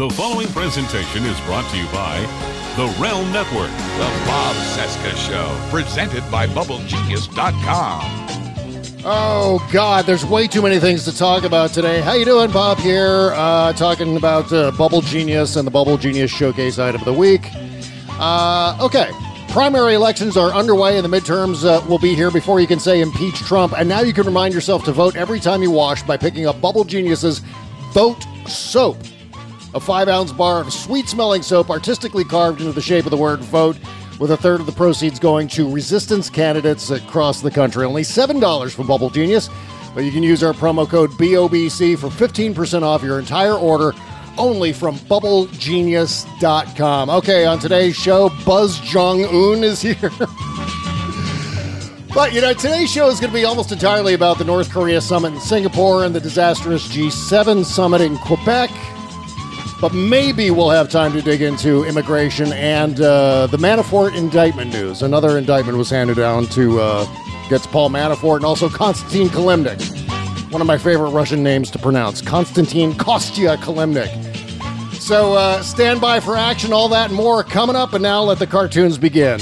The following presentation is brought to you by the Realm Network. The Bob Cesca Show, presented by BubbleGenius.com. Oh God, there's way too many things to talk about today. How you doing, Bob? Here, uh, talking about uh, Bubble Genius and the Bubble Genius Showcase item of the week. Uh, okay, primary elections are underway, and the midterms uh, will be here before you can say impeach Trump. And now you can remind yourself to vote every time you wash by picking up Bubble Genius's Vote Soap, a five-ounce bar of sweet-smelling soap artistically carved into the shape of the word vote with a third of the proceeds going to resistance candidates across the country. Only $7 from Bubble Genius, but you can use our promo code BOBC for 15% off your entire order only from bubblegenius.com. Okay, on today's show, Buzz Jong Un is here. But, you know, today's show is going to be almost entirely about the North Korea summit in Singapore and the disastrous G7 summit in Quebec but maybe we'll have time to dig into immigration and uh, the Manafort indictment news. Another indictment was handed down to uh, gets Paul Manafort and also Konstantin Kilimnik, one of my favorite Russian names to pronounce, Konstantin Kostya Kilimnik. So uh, stand by for action, all that and more coming up. And now let the cartoons begin.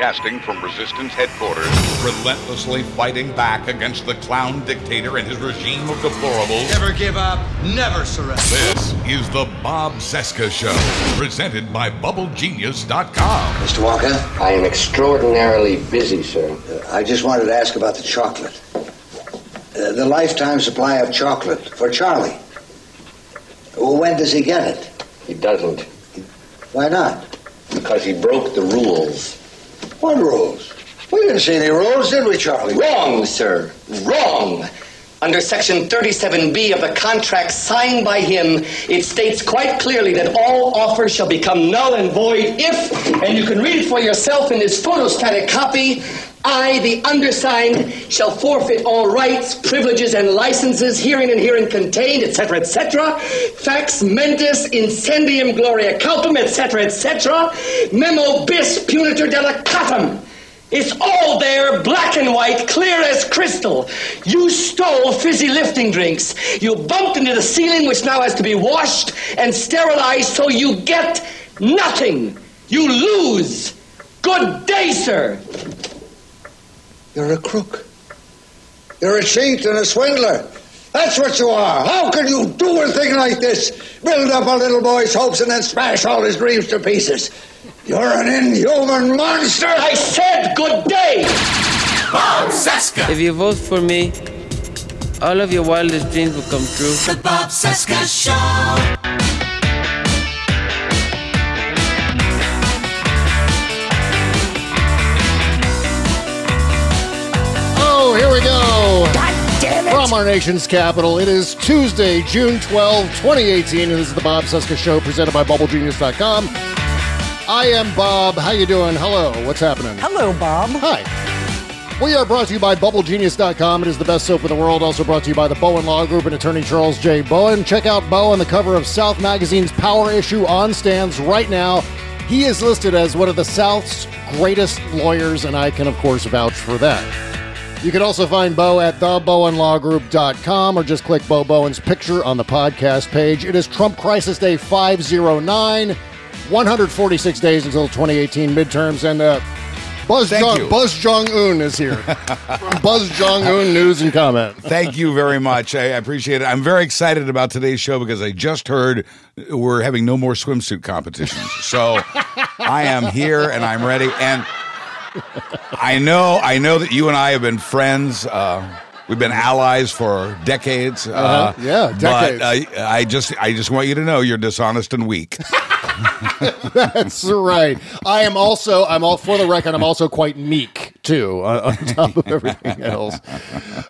Broadcasting from Resistance headquarters, relentlessly fighting back against the clown dictator and his regime of deplorables. Never give up, never surrender. This is the Bob Cesca Show, presented by BubbleGenius.com. Mr. Walker? I am extraordinarily busy, sir. Uh, I just wanted to ask about the chocolate. Uh, the lifetime supply of chocolate for Charlie. Well, when does he get it? He doesn't. Why not? Because he broke the rules. What rules? We didn't see any rules, did we, Charlie? Wrong, sir. Wrong. Under Section 37B of the contract signed by him, it states quite clearly that all offers shall become null and void if, and you can read it for yourself in this photostatic copy, I, the undersigned, shall forfeit all rights, privileges, and licenses herein and herein contained, etc., etc. Fax mentis incendium gloria culpum, etc., etc. Memo bis punitor delicatum. It's all there, black and white, clear as crystal. You stole fizzy lifting drinks. You bumped into the ceiling, which now has to be washed and sterilized, so you get nothing. You lose. Good day, sir. You're a crook. You're a cheat and a swindler. That's what you are. How can you do a thing like this? Build up a little boy's hopes and then smash all his dreams to pieces. You're an inhuman monster. I said good day. Bob Cesca! If you vote for me, all of your wildest dreams will come true. The Bob Cesca Show. From our nation's capital, it is Tuesday, June 12, 2018, and this is the Bob Cesca Show presented by BubbleGenius.com. I am Bob. How you doing? Hello. What's happening? Hello, Bob. Hi. We are brought to you by BubbleGenius.com. It is the best soap in the world. Also brought to you by the Bowen Law Group and attorney Charles J. Bowen. Check out Bowen, the cover of South Magazine's Power issue on stands right now. He is listed as one of the South's greatest lawyers, and I can, of course, vouch for that. You can also find Bo at thebowenlawgroup.com or just click Bo Bowen's picture on the podcast page. It is Trump Crisis Day 509, 146 days until 2018 midterms, and uh, Buzz, Jong. Buzz Jong Un is here. From Buzz Jong Un News and Comment. Thank you very much. I appreciate it. I'm very excited about today's show because I just heard we're having no more swimsuit competitions. So I am here and I'm ready. And I know, I know that you and I have been friends. Uh, we've been allies for decades. Uh, Uh-huh. Yeah, decades. But uh, I just, I just want you to know you're dishonest and weak. That's right. I am also, I'm all for the record, I'm also quite meek too, on, on top of everything else.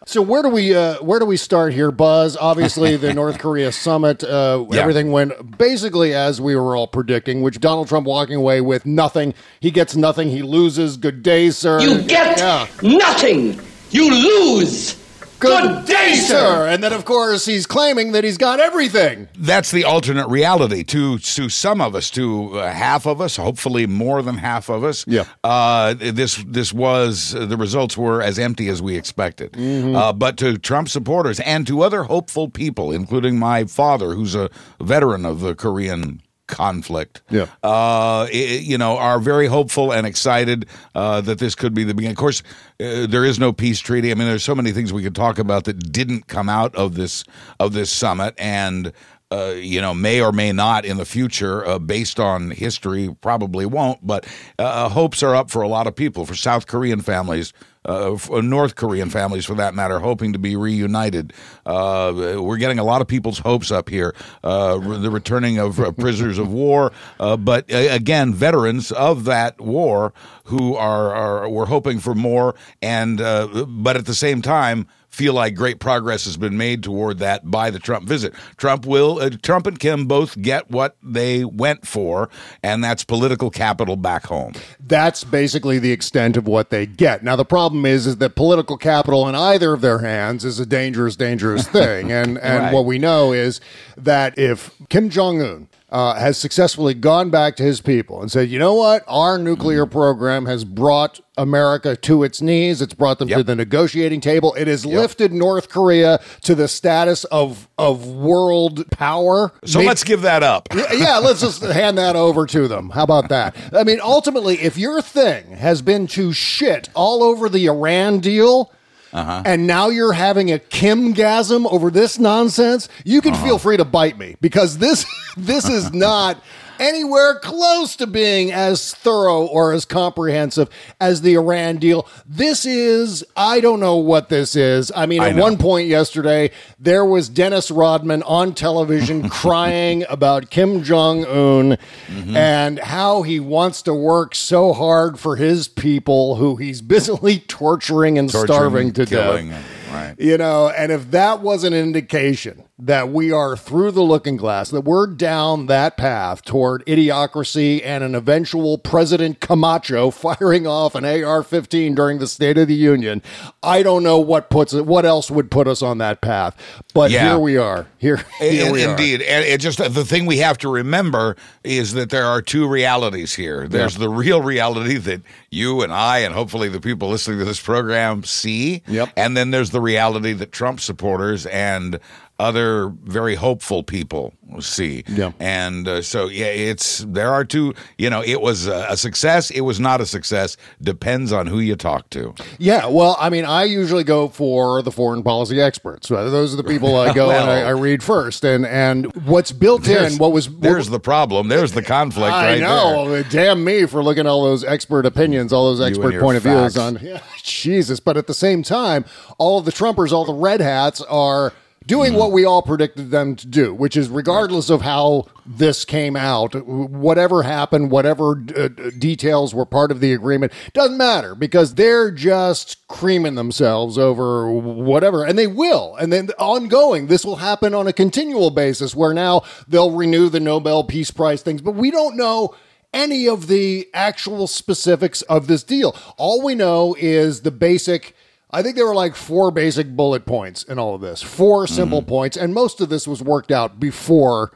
So where do we, uh, where do we start here, Buzz? Obviously, the North Korea summit, uh, Yeah. everything went basically as we were all predicting, which Donald Trump walking away with nothing. He gets nothing. He loses. Good day, sir. You get Yeah. nothing. You lose. Good, day, sir. And then, of course, he's claiming that he's got everything. That's the alternate reality to to some of us, to uh, half of us, hopefully more than half of us. Yeah. Uh, this this was the results were as empty as we expected. Mm-hmm. Uh, but to Trump supporters and to other hopeful people, including my father, who's a veteran of the Korean conflict. Yeah. Uh, i- you know, are very hopeful and excited uh, that this could be the beginning. Of course, uh, there is no peace treaty. I mean, there's so many things we could talk about that didn't come out of this of this summit, and uh, you know, may or may not in the future, uh, based on history, probably won't. But uh, hopes are up for a lot of people, for South Korean families, uh, for North Korean families, for that matter, hoping to be reunited. Uh, we're getting a lot of people's hopes up here. Uh, the returning of uh, prisoners of war, uh, but uh, again, veterans of that war who are, are we're hoping for more, and uh, but at the same time feel like great progress has been made toward that by the Trump visit. Trump will uh, Trump and Kim both get what they went for, and that's political capital back home. That's basically the extent of what they get. Now the problem is is that political capital in either of their hands is a dangerous, dangerous thing. and and Right. what we know is that if Kim Jong Un uh, has successfully gone back to his people and said, you know what, our nuclear program has brought America to its knees. It's brought them to the negotiating table. It has lifted North Korea to the status of of world power. So May- let's give that up. yeah, let's just hand that over to them. How about that? I mean, ultimately, if your thing has been to shit all over the Iran deal, Uh-huh. and now you're having a Kimgasm over this nonsense, you can feel uh-huh. free to bite me because this this is not anywhere close to being as thorough or as comprehensive as the Iran deal. This is I don't know what this is. I mean, I at know. one point yesterday, there was Dennis Rodman on television crying about Kim Jong Un Mm-hmm. and how he wants to work so hard for his people who he's busily torturing and Torturing, starving to killing, death. right. You know, and if that was an indication that we are through the looking glass, that we're down that path toward idiocracy and an eventual President Camacho firing off an AR 15 during the State of the Union, I don't know what puts it, what else would put us on that path. But Yeah. here we are. Here, here In- we are. Indeed, and it just the thing we have to remember is that there are two realities here. There's the real reality that you and I, and hopefully the people listening to this program, see. Yep. And then there's the reality that Trump supporters and other very hopeful people see. Yeah. And uh, so, yeah, it's there are two. You know, it was a, a success. It was not a success. Depends on who you talk to. Yeah, well, I mean, I usually go for the foreign policy experts. Uh, Those are the people I go and I, I read first. And and what's built in, what was what- there's the problem. There's the conflict. I right know. there. Damn me for looking at all those expert opinions, all those expert point of views on yeah, Jesus. But at the same time, all of the Trumpers, all the red hats are doing what we all predicted them to do, which is regardless of how this came out, whatever happened, whatever uh, details were part of the agreement, doesn't matter because they're just creaming themselves over whatever, and they will. And then ongoing, this will happen on a continual basis where now they'll renew the Nobel Peace Prize things, but we don't know any of the actual specifics of this deal. All we know is the basic. I think there were like four basic bullet points in all of this, four simple mm-hmm. points, and most of this was worked out before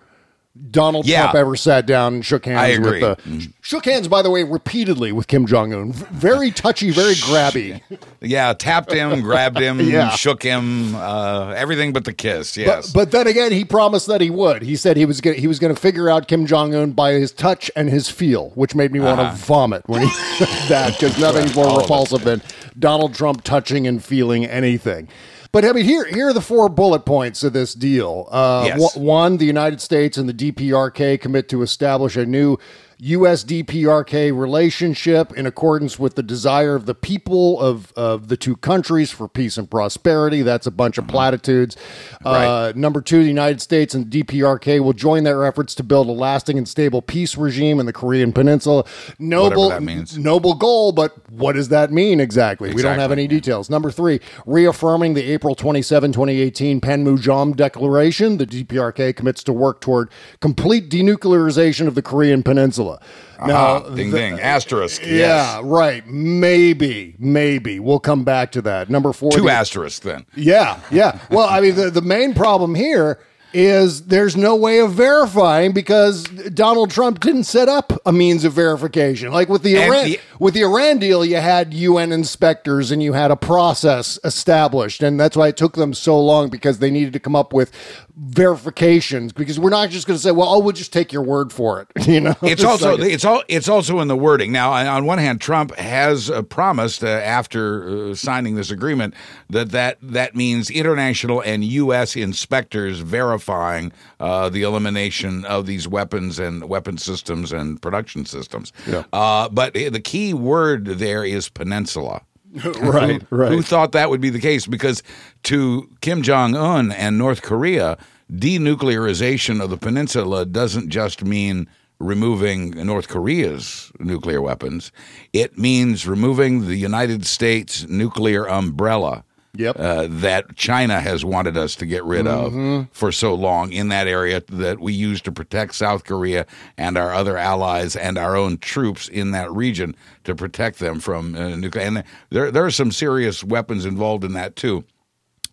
Donald Yeah. Trump ever sat down and shook hands with the shook hands by the way repeatedly with Kim Jong Un. Very touchy, very grabby. Yeah, tapped him, grabbed him, Yeah. shook him, uh, everything but the kiss. But, Yes. but then again, he promised that he would. He said he was gonna, he was going to figure out Kim Jong Un by his touch and his feel, which made me want to vomit when he said that because nothing's more Uh-huh. All of it. repulsive than Donald Trump touching and feeling anything. But I mean, here here are the four bullet points of this deal. Uh, Yes. wa- one, the United States and the DPRK commit to establish a new U.S. DPRK relationship in accordance with the desire of the people of, of the two countries for peace and prosperity. That's a bunch of platitudes. Uh, number two, the United States and DPRK will join their efforts to build a lasting and stable peace regime in the Korean Peninsula. Noble, that means. noble goal, but what does that mean exactly? We don't have Exactly. any details. Number three, reaffirming the April 27, 2018 Panmunjom Declaration, the DPRK commits to work toward complete denuclearization of the Korean Peninsula. Peninsula. Aha, uh-huh. ding ding, asterisk. Yeah, yes. right. Maybe, maybe we'll come back to that. Number four. Two the- asterisks then. Yeah, yeah. Well, I mean, the, the main problem here is there's no way of verifying because Donald Trump didn't set up a means of verification. Like with the Iran the- with the Iran deal, you had UN inspectors and you had a process established, and that's why it took them so long because they needed to come up with verifications. Because we're not just going to say, "Well, oh, we'll just take your word for it." You know, It's also like- it's all it's also in the wording. Now, on- on one hand, Trump has uh, promised uh, after uh, signing this agreement that that that means international and U.S. inspectors verifying uh, the elimination of these weapons and weapon systems and production systems. Yeah. Uh, but the key word there is peninsula. right, Who- right. Who thought that would be the case? Because to Kim Jong Un and North Korea, denuclearization of the peninsula doesn't just mean removing North Korea's nuclear weapons. It means removing the United States nuclear umbrella. Yep. Uh, that China has wanted us to get rid of for so long in that area that we use to protect South Korea and our other allies and our own troops in that region to protect them from uh, nuclear. And there, there are some serious weapons involved in that too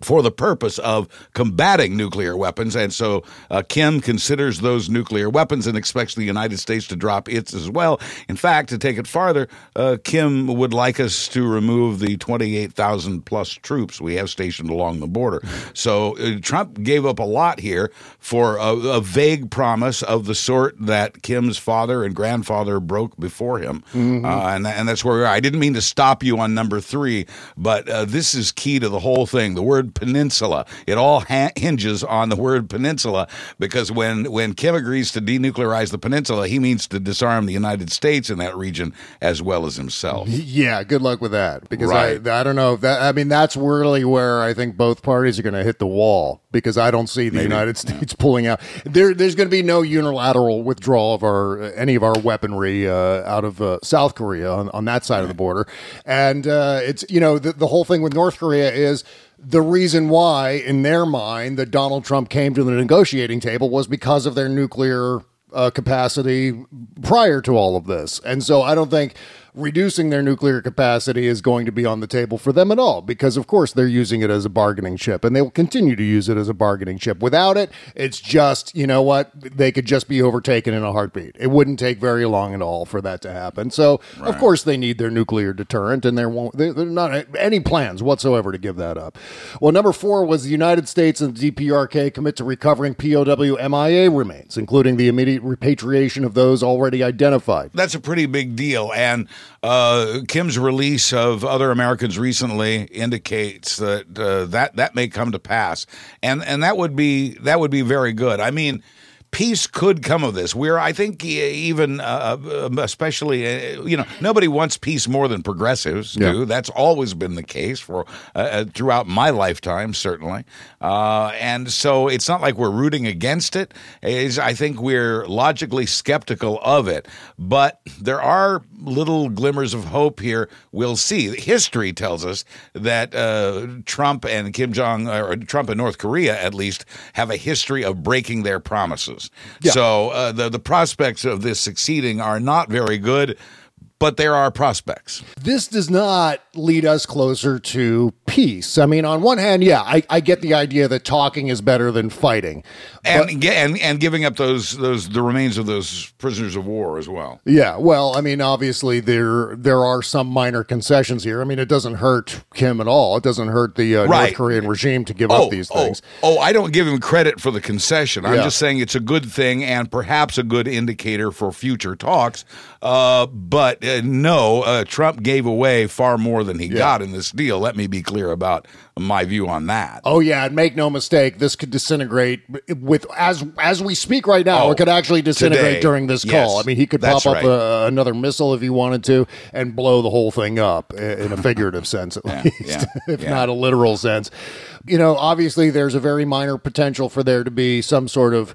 for the purpose of combating nuclear weapons. And so uh, Kim considers those nuclear weapons and expects the United States to drop its as well. In fact, to take it farther, uh, Kim would like us to remove the 28,000 plus troops we have stationed along the border. So uh, Trump gave up a lot here for a, a vague promise of the sort that Kim's father and grandfather broke before him. Uh, and, and that's where we are. I didn't mean to stop you on number three, but uh, this is key to the whole thing. The word peninsula. It all ha- hinges on the word peninsula because when, when Kim agrees to denuclearize the peninsula, he means to disarm the United States in that region as well as himself. Yeah, good luck with that because Right. I I don't know if that I mean that's really where I think both parties are going to hit the wall because I don't see the United States pulling out. There there's going to be no unilateral withdrawal of our any of our weaponry uh, out of uh, South Korea on, on that side of the border, and uh, it's you know the, the whole thing with North Korea is. The reason why, in their mind, that Donald Trump came to the negotiating table was because of their nuclear uh, capacity prior to all of this. And so I don't think reducing their nuclear capacity is going to be on the table for them at all because, of course, they're using it as a bargaining chip and they will continue to use it as a bargaining chip. Without it, it's just, you know what, they could just be overtaken in a heartbeat. It wouldn't take very long at all for that to happen. So, of course, they need their nuclear deterrent and there won't, are not any plans whatsoever to give that up. Well, number four was the United States and the DPRK commit to recovering POW MIA remains, including the immediate repatriation of those already identified. That's a pretty big deal. And uh, Kim's release of other Americans recently indicates that uh, that that may come to pass, and and that would be that would be very good. I mean. Peace could come of this. We're, I think, even uh, uh, especially, uh, you know, nobody wants peace more than progressives Yeah. do. That's always been the case for uh, uh, throughout my lifetime, certainly. Uh, and so it's not like we're rooting against it. Is I think we're logically skeptical of it, but there are little glimmers of hope here. We'll see. History tells us that uh, Trump and Kim Jong, or Trump and North Korea, at least, have a history of breaking their promises. So uh, the the prospects of this succeeding are not very good. But there are prospects. this does not lead us closer to peace. I mean, on one hand, yeah, I, I get the idea that talking is better than fighting. and ge- and and giving up those those the remains of those prisoners of war as well. Yeah, well, I mean, obviously there there are some minor concessions here. I mean, it doesn't hurt Kim at all. It doesn't hurt the uh, North Korean regime to give Oh, up these oh, things. oh, I don't give him credit for the concession. I'm Yeah. just saying it's a good thing and perhaps a good indicator for future talks. Uh, but uh, no, uh, Trump gave away far more than he got in this deal. Let me be clear about my view on that. Oh yeah, and make no mistake, this could disintegrate with as as we speak right now. Oh, it could actually disintegrate today. during this Yes, call. I mean, he could pop up right. a, another missile if he wanted to and blow the whole thing up in a figurative sense, at Yeah, least, yeah, if yeah. not a literal sense. You know, obviously, there's a very minor potential for there to be some sort of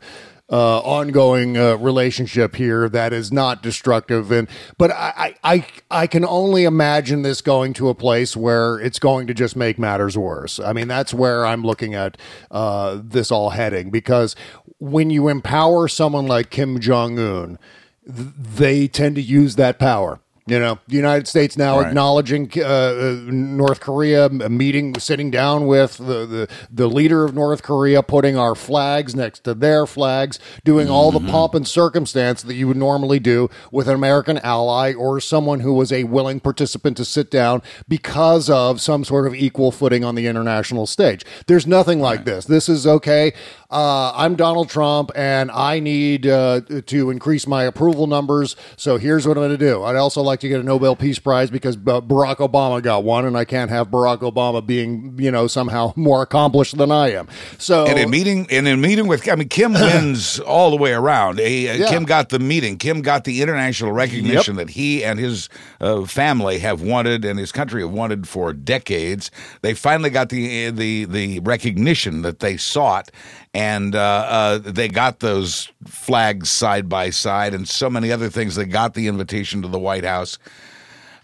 uh, ongoing uh, relationship here that is not destructive, and but I, I I can only imagine this going to a place where it's going to just make matters worse. I mean, that's where I'm looking at uh, this all heading because when you empower someone like Kim Jong Un th- they tend to use that power. You know, the United States now Right. acknowledging uh, uh, North Korea, meeting, sitting down with the, the, the leader of North Korea, putting our flags next to their flags, doing all Mm-hmm. the pomp and circumstance that you would normally do with an American ally or someone who was a willing participant to sit down because of some sort of equal footing on the international stage. There's nothing like this. This is okay. Uh, I'm Donald Trump, and I need uh, to increase my approval numbers. So here's what I'm going to do. I'd also like to get a Nobel Peace Prize because uh, Barack Obama got one, and I can't have Barack Obama being, you know, somehow more accomplished than I am. So And in meeting, and in meeting with, I mean, Kim wins all the way around. Eh, uh, Yeah. Kim got the meeting. Kim got the international recognition that he and his uh, family have wanted, and his country have wanted for decades. They finally got the the the recognition that they sought, and uh, uh, they got those flags side by side, and so many other things. They got the invitation to the White House.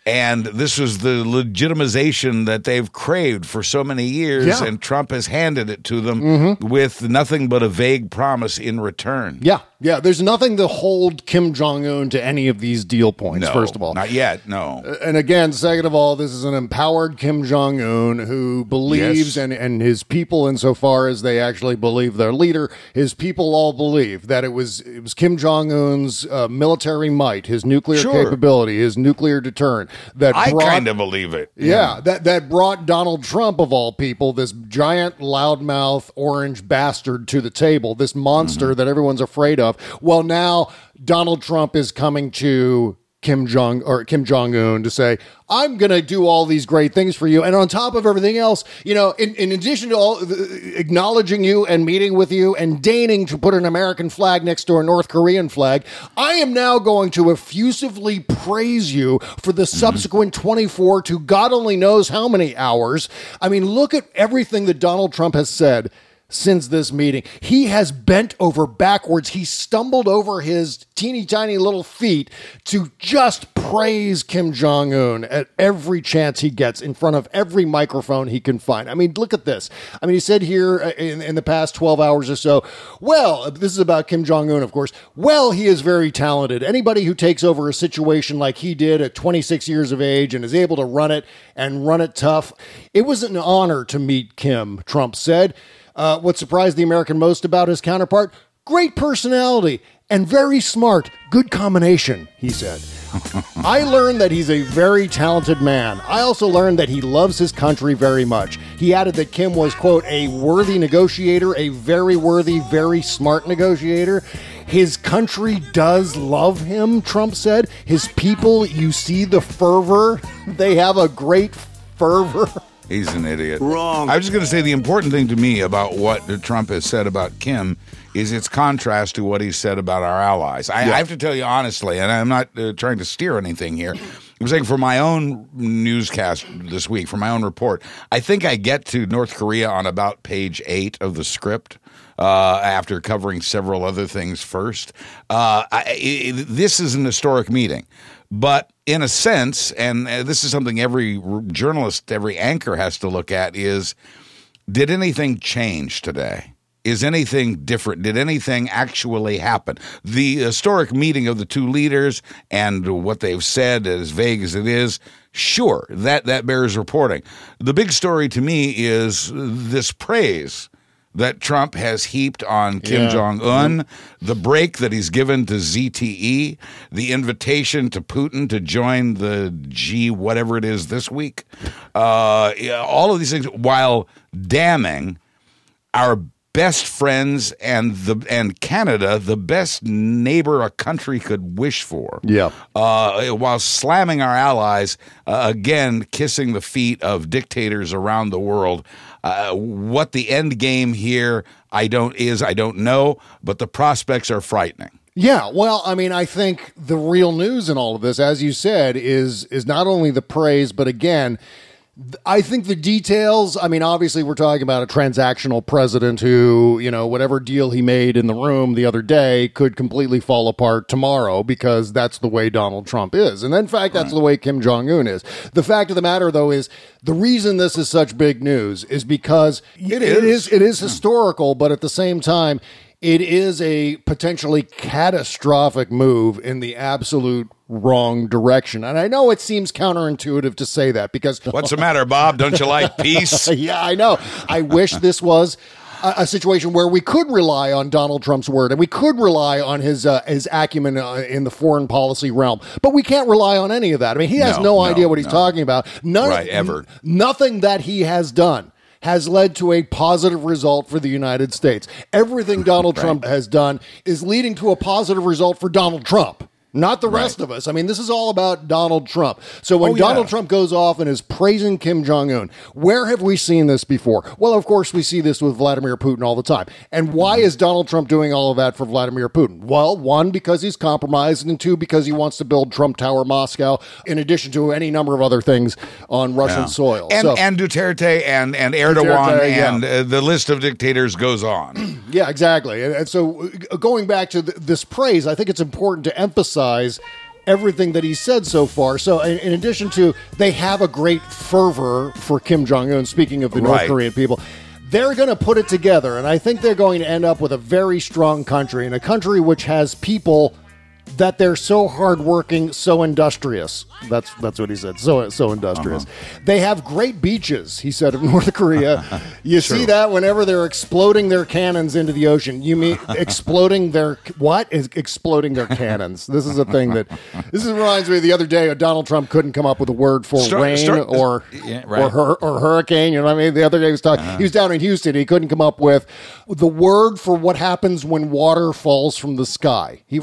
And this was the legitimization that they've craved for so many years, Yeah. and Trump has handed it to them with nothing but a vague promise in return. yeah, yeah, there's nothing to hold Kim Jong Un to any of these deal points. No, first of all, not yet. No, and again, second of all, this is an empowered Kim Jong Un who believes, Yes. and, and his people, insofar as they actually believe their leader, his people all believe that it was it was Kim Jong Un's uh, military might, his nuclear Sure. capability, his nuclear deterrent that I brought, kind of believe it. yeah, that that brought Donald Trump of all people, this giant loudmouth orange bastard to the table, this monster Mm-hmm. that everyone's afraid of. Well, now Donald Trump is coming to Kim Jong or Kim Jong Un to say, "I'm going to do all these great things for you," and on top of everything else, you know, in, in addition to all the, acknowledging you and meeting with you and deigning to put an American flag next to a North Korean flag, I am now going to effusively praise you for the mm-hmm. subsequent 24 to God only knows how many hours. I mean, look at everything that Donald Trump has said since this meeting. He has bent over backwards. He stumbled over his teeny tiny little feet to just praise Kim Jong un at every chance he gets in front of every microphone he can find. I mean, look at this. I mean, he said here uh, in, in the past 12 hours or so, well, this is about Kim Jong un, of course. Well, he is very talented. Anybody who takes over a situation like he did at 26 years of age and is able to run it and run it tough, it was an honor to meet Kim, Trump said. Uh, what surprised the American most about his counterpart? Great personality and very smart. Good combination, he said. I learned that he's a very talented man. I also learned that he loves his country very much. He added that Kim was, quote, a worthy negotiator, a very worthy, very smart negotiator. His country does love him, Trump said. His people, you see the fervor. They have a great fervor. He's an idiot. Wrong. I was just going to say the important thing to me about what Trump has said about Kim is its contrast to what he said about our allies. I, I have to tell you honestly, and I'm not uh, trying to steer anything here. I'm saying for my own newscast this week, for my own report, I think I get to North Korea on about page eight of the script. Uh, after covering several other things first, uh, I, I, this is an historic meeting. But in a sense, and uh, this is something every journalist, every anchor has to look at is did anything change today? Is anything different? Did anything actually happen? The historic meeting of the two leaders and what they've said, as vague as it is, sure, that, that bears reporting. The big story to me is this praise that Trump has heaped on Kim Yeah. Jong un, the break that he's given to ZTE, the invitation to Putin to join the G whatever it is this week, uh, all of these things, while damning our best friends and the and Canada, the best neighbor a country could wish for. Yeah. Uh, while slamming our allies, uh, again kissing the feet of dictators around the world. Uh, what the end game here, I don't is I don't know, but the prospects are frightening. Yeah, well, I mean, I think the real news in all of this, as you said, is is not only the praise, but again, I think the details. I mean, obviously, we're talking about a transactional president who, you know, whatever deal he made in the room the other day could completely fall apart tomorrow because that's the way Donald Trump is, and in fact, that's the way Kim Jong Un is. The fact of the matter, though, is the reason this is such big news is because it is. is it is historical, but at the same time it is a potentially catastrophic move in the absolute wrong direction. And I know it seems counterintuitive to say that because What's the matter, Bob? Don't you like peace? yeah, I know. I wish this was a, situation where we could rely on Donald Trump's word and we could rely on his uh, his acumen uh, in the foreign policy realm. But we can't rely on any of that. I mean, he has No, no, no, idea what he's no. talking about. None, Right, ever. Nothing that he has done has led to a positive result for the United States. Everything Donald Trump has done is leading to a positive result for Donald Trump. Not the rest of us. I mean, this is all about Donald Trump. So when Oh, yeah. Donald Trump goes off and is praising Kim Jong un, where have we seen this before? Well, of course, we see this with Vladimir Putin all the time. And why Mm-hmm. is Donald Trump doing all of that for Vladimir Putin? Well, one, because he's compromised, and two, because he wants to build Trump Tower Moscow, in addition to any number of other things on Russian Yeah. soil. And, so, and Duterte and, and Erdogan Duterte, yeah. and uh, the list of dictators goes on. Yeah, exactly. And, and so, uh, going back to th- this praise, I think it's important to emphasize everything that he said so far. So, in, in addition to they have a great fervor for Kim Jong Un. Speaking of the North Korean people. They're going to put it together, and I think they're going to end up with a very strong country, and a country which has people that they're so hardworking, so industrious. That's that's what he said. So so industrious. They have great beaches. He said of North Korea. You see that whenever they're exploding their cannons into the ocean. You mean exploding their what is exploding their cannons? This is a thing that this is, reminds me of the other day. uh, Donald Trump couldn't come up with a word for Start- rain start- or Yeah, right. or hur- or hurricane. You know what I mean? The other day he was talking. He was down in Houston. He couldn't come up with the word for what happens when water falls from the sky. He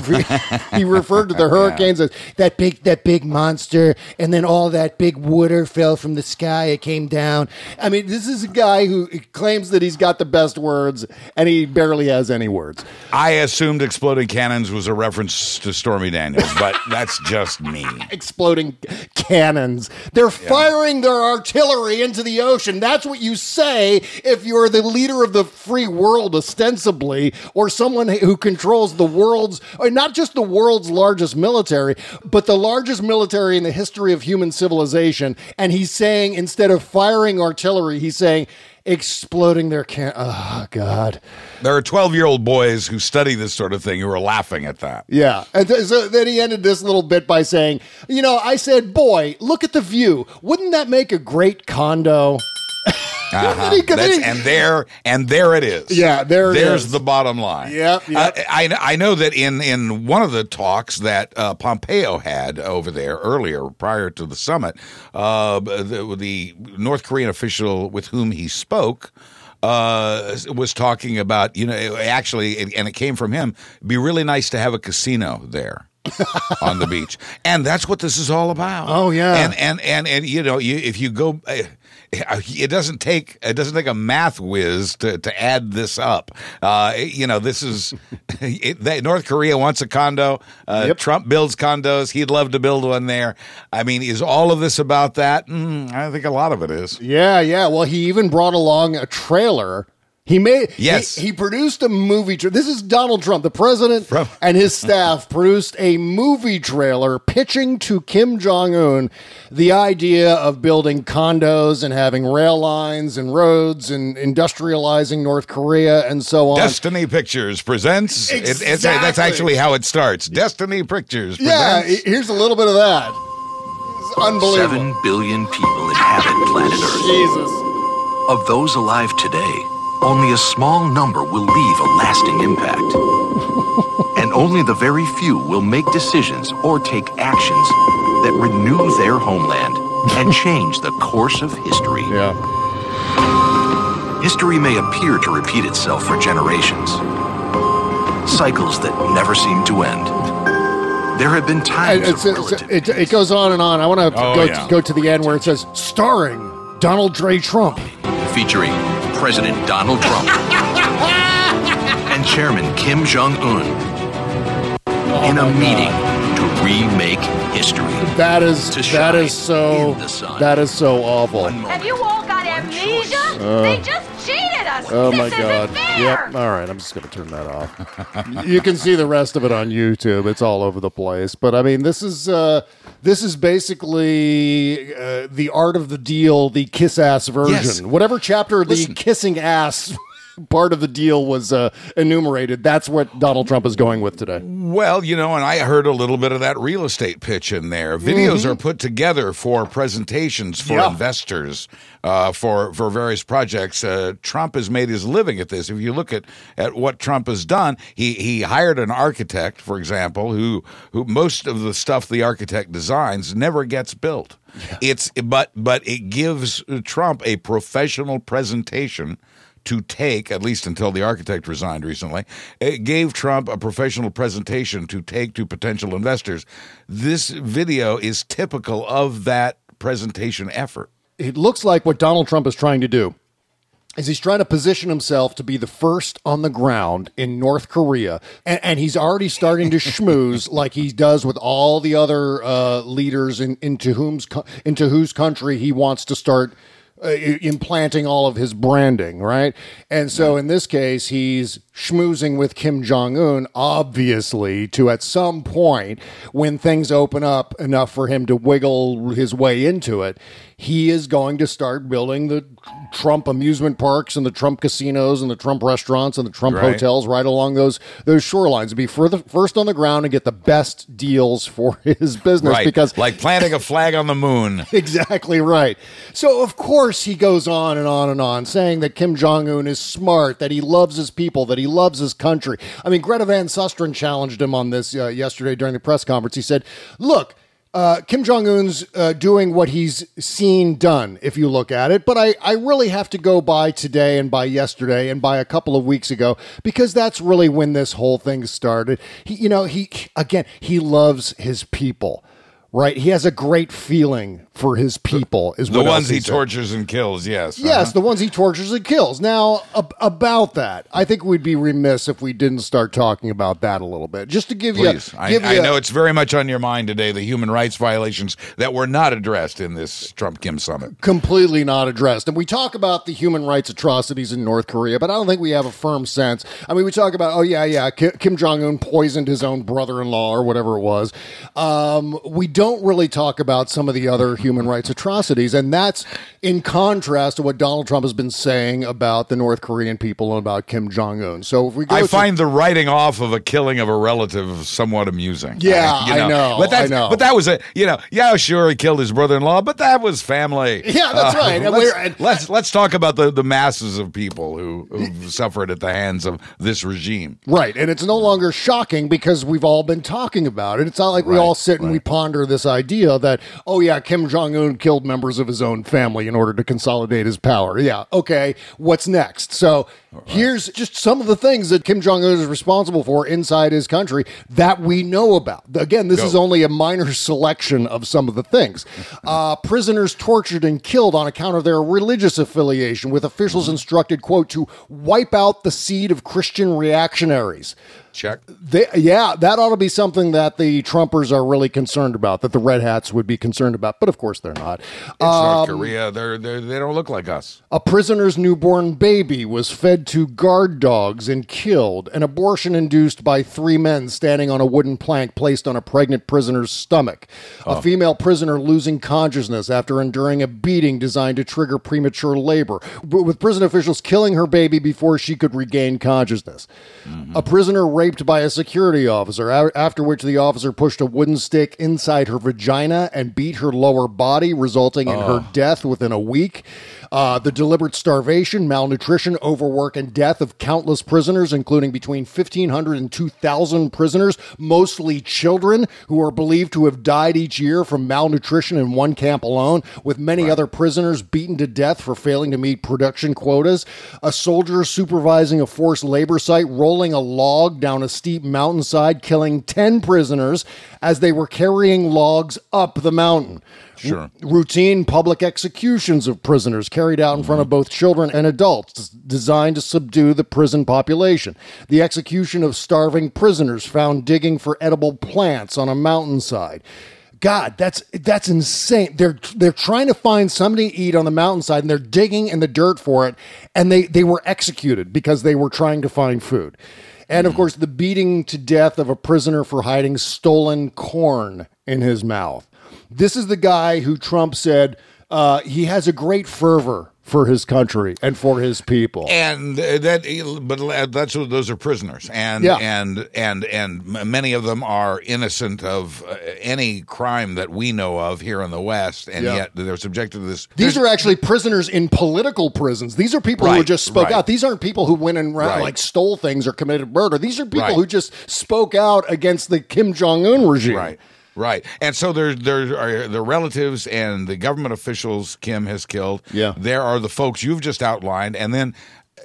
he referred to the hurricanes as that big that big monster, and then all that big water fell from the sky. It came down. I mean, this is a guy who claims that he's got the best words, and he barely has any words. I assumed exploding cannons was a reference to Stormy Daniels, but that's just me. exploding cannons. They're firing their artillery into the ocean. That's what you say if you're the leader of the free world, ostensibly, or someone who controls the world's, or not just the world's largest military, but the largest military in the history of human civilization. And he's saying, instead of firing artillery, he's saying, exploding their can. Oh, God. There are 12 year old boys who study this sort of thing who are laughing at that. Yeah. And th- so then he ended this little bit by saying, you know, I said, boy, look at the view. Wouldn't that make a great condo? Uh-huh. He and there and there it is. Yeah, there There's is. the bottom line. Yep, yep. Uh, I I know that in in one of the talks that uh, Pompeo had over there earlier, prior to the summit, uh, the, the North Korean official with whom he spoke. Uh, was talking about you know actually, and it came from him. It'd be really nice to have a casino there. on the beach, and that's what this is all about. Oh, yeah. and and and and you know, you if you go, uh, it doesn't take it doesn't take a math whiz to to add this up. Uh, you know, this is it, they, North Korea wants a condo. Uh, Yep. Trump builds condos. He'd love to build one there. I mean, is all of this about that? Mm, I think a lot of it is. Yeah, yeah. Well, he even brought along a trailer. He made Yes. He, he produced a movie. Tra- this is Donald Trump, the president, From- and his staff produced a movie trailer pitching to Kim Jong Un the idea of building condos and having rail lines and roads and industrializing North Korea and so on. Destiny Pictures presents. It, it's, that's actually how it starts. Destiny Pictures. yeah, presents. he- here's a little bit of that. It's unbelievable. Seven billion people inhabit planet Earth. Jesus. Of those alive today, only a small number will leave a lasting impact. and only the very few will make decisions or take actions that renew their homeland and change the course of history. Yeah. History may appear to repeat itself for generations. Cycles that never seem to end. There have been times it's, of it's, it, it goes on and on. I want to Oh, go, yeah. go to the end where it says starring Donald J. Trump. featuring President Donald Trump and Chairman Kim Jong Un in a meeting to remake history. That is To that so in the sun. that is so awful. Have you all got amnesia? Uh, they just cheated us. Oh this my isn't god. fair. Yep. All right, I'm just going to turn that off. you can see the rest of it on YouTube. It's all over the place. But I mean, this is uh this is basically uh, the art of the deal, the kiss ass version. Yes. Whatever chapter Listen. the kissing ass part of the deal was uh, enumerated. That's what Donald Trump is going with today. Well, you know, and I heard a little bit of that real estate pitch in there. Videos are put together for presentations for Mm-hmm. Yeah. investors uh, for for various projects. Uh, Trump has made his living at this. If you look at, at what Trump has done, he he hired an architect, for example, who who most of the stuff the architect designs never gets built. It's but but it gives Trump a professional presentation to take, at least until the architect resigned recently, it gave Trump a professional presentation to take to potential investors. This video is typical of that presentation effort. It looks like what Donald Trump is trying to do is he's trying to position himself to be the first on the ground in North Korea, and, and he's already starting to schmooze like he does with all the other uh, leaders in, into whom's co- into whose country he wants to start uh, implanting all of his branding, right? And so in this case, he's schmoozing with Kim Jong Un, obviously, to at some point when things open up enough for him to wiggle his way into it, he is going to start building the Trump amusement parks and the Trump casinos and the Trump restaurants and the Trump Right. hotels right along those those shorelines. To be further, first on the ground and get the best deals for his business Right. because like planting a flag on the moon. Exactly right. So, of course, he goes on and on and on saying that Kim Jong un is smart, that he loves his people, that he loves his country. I mean, Greta Van Susteren challenged him on this uh, yesterday during the press conference. He said, Look, uh, Kim Jong un's uh, doing what he's seen done, if you look at it. But I, I really have to go by today and by yesterday and by a couple of weeks ago because that's really when this whole thing started. He, you know, he, again, he loves his people. Right, he has a great feeling for his people. Is The what ones he said. tortures and kills, yes. Yes, Uh-huh. the ones he tortures and kills. Now, ab- about that, I think we'd be remiss if we didn't start talking about that a little bit. Just to give Please. you, I, give I you know it's very much on your mind today, the human rights violations that were not addressed in this Trump Kim summit. completely not addressed. And we talk about the human rights atrocities in North Korea, but I don't think we have a firm sense. I mean, we talk about, oh, yeah, yeah, Ki- Kim Jong un poisoned his own brother in law or whatever it was. Um, we don't really talk about some of the other human rights atrocities. And that's in contrast to what Donald Trump has been saying about the North Korean people and about Kim Jong un. So if we go I to- find the writing off of a killing of a relative somewhat amusing. Yeah, you I know, But that's, I know. But that was a, you know, yeah, sure, he killed his brother-in-law, but that was family. Uh, Yeah, that's right. And let's, let's let's talk about the, the masses of people who who've suffered at the hands of this regime. Right. And it's no longer shocking because we've all been talking about it. It's not like we all sit and we ponder this idea that, oh, yeah, Kim Jong un killed members of his own family in order to consolidate his power. Yeah. Okay. What's next? So here's just some of the things that Kim Jong un is responsible for inside his country that we know about. Again, this Go. is only a minor selection of some of the things. Uh, prisoners tortured and killed on account of their religious affiliation, with officials instructed, quote, to wipe out the seed of Christian reactionaries. Check. They, yeah, that ought to be something that the Trumpers are really concerned about, that the Red Hats would be concerned about, but of course they're not. It's North Um, Korea. They're, they're they don't look like us. a prisoner's newborn baby was fed to guard dogs and killed. An abortion induced by three men standing on a wooden plank placed on a pregnant prisoner's stomach. A oh. female prisoner losing consciousness after enduring a beating designed to trigger premature labor, with prison officials killing her baby before she could regain consciousness. Mm-hmm. A prisoner raped by a security officer, after which the officer pushed a wooden stick inside her vagina and beat her lower body, resulting in her oh. death within a week. Uh, the deliberate starvation, malnutrition, overwork, and death of countless prisoners, including between 1,500 and 2,000 prisoners, mostly children, who are believed to have died each year from malnutrition in one camp alone, with many other prisoners beaten to death for failing to meet production quotas. A soldier supervising a forced labor site rolling a log down a steep mountainside, killing 10 prisoners as they were carrying logs up the mountain. Sure. Routine public executions of prisoners carried out in front of both children and adults, designed to subdue the prison population. The execution of starving prisoners found digging for edible plants on a mountainside. God, that's that's insane. They're they're trying to find something to eat on the mountainside, and they're digging in the dirt for it, and they they were executed because they were trying to find food. And of hmm. course, the beating to death of a prisoner for hiding stolen corn in his mouth. This is the guy who Trump said uh, he has a great fervor for his country and for his people. and that but that's what those are prisoners and Yeah. and and and many of them are innocent of uh, any crime that we know of here in the west and Yeah. yet they're subjected to this These are actually prisoners in political prisons. These are people who just spoke right. out. These aren't people who went and ra- Right. like stole things or committed murder. These are people Right. who just spoke out against the Kim Jong Un regime. Right. Right. And so there there are the relatives and the government officials Kim has killed. Yeah. There are the folks you've just outlined and then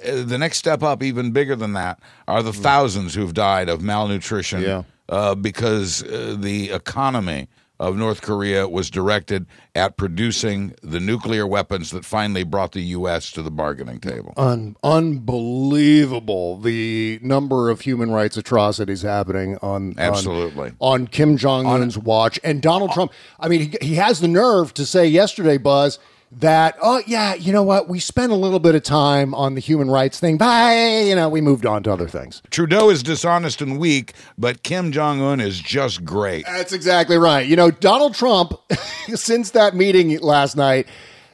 uh, the next step up even bigger than that are the thousands who've died of malnutrition. Yeah. uh, because uh, the economy of North Korea was directed at producing the nuclear weapons that finally brought the US to the bargaining table. Un- unbelievable the number of human rights atrocities happening on on- Absolutely. on, Kim Jong Un's watch and Donald Trump. I mean, he, he has the nerve to say yesterday, Buzz, that oh yeah, you know what? We spent a little bit of time on the human rights thing. Bye, you know, we moved on to other things. Trudeau is dishonest and weak, but Kim Jong Un is just great. That's exactly right. You know, Donald Trump, since that meeting last night,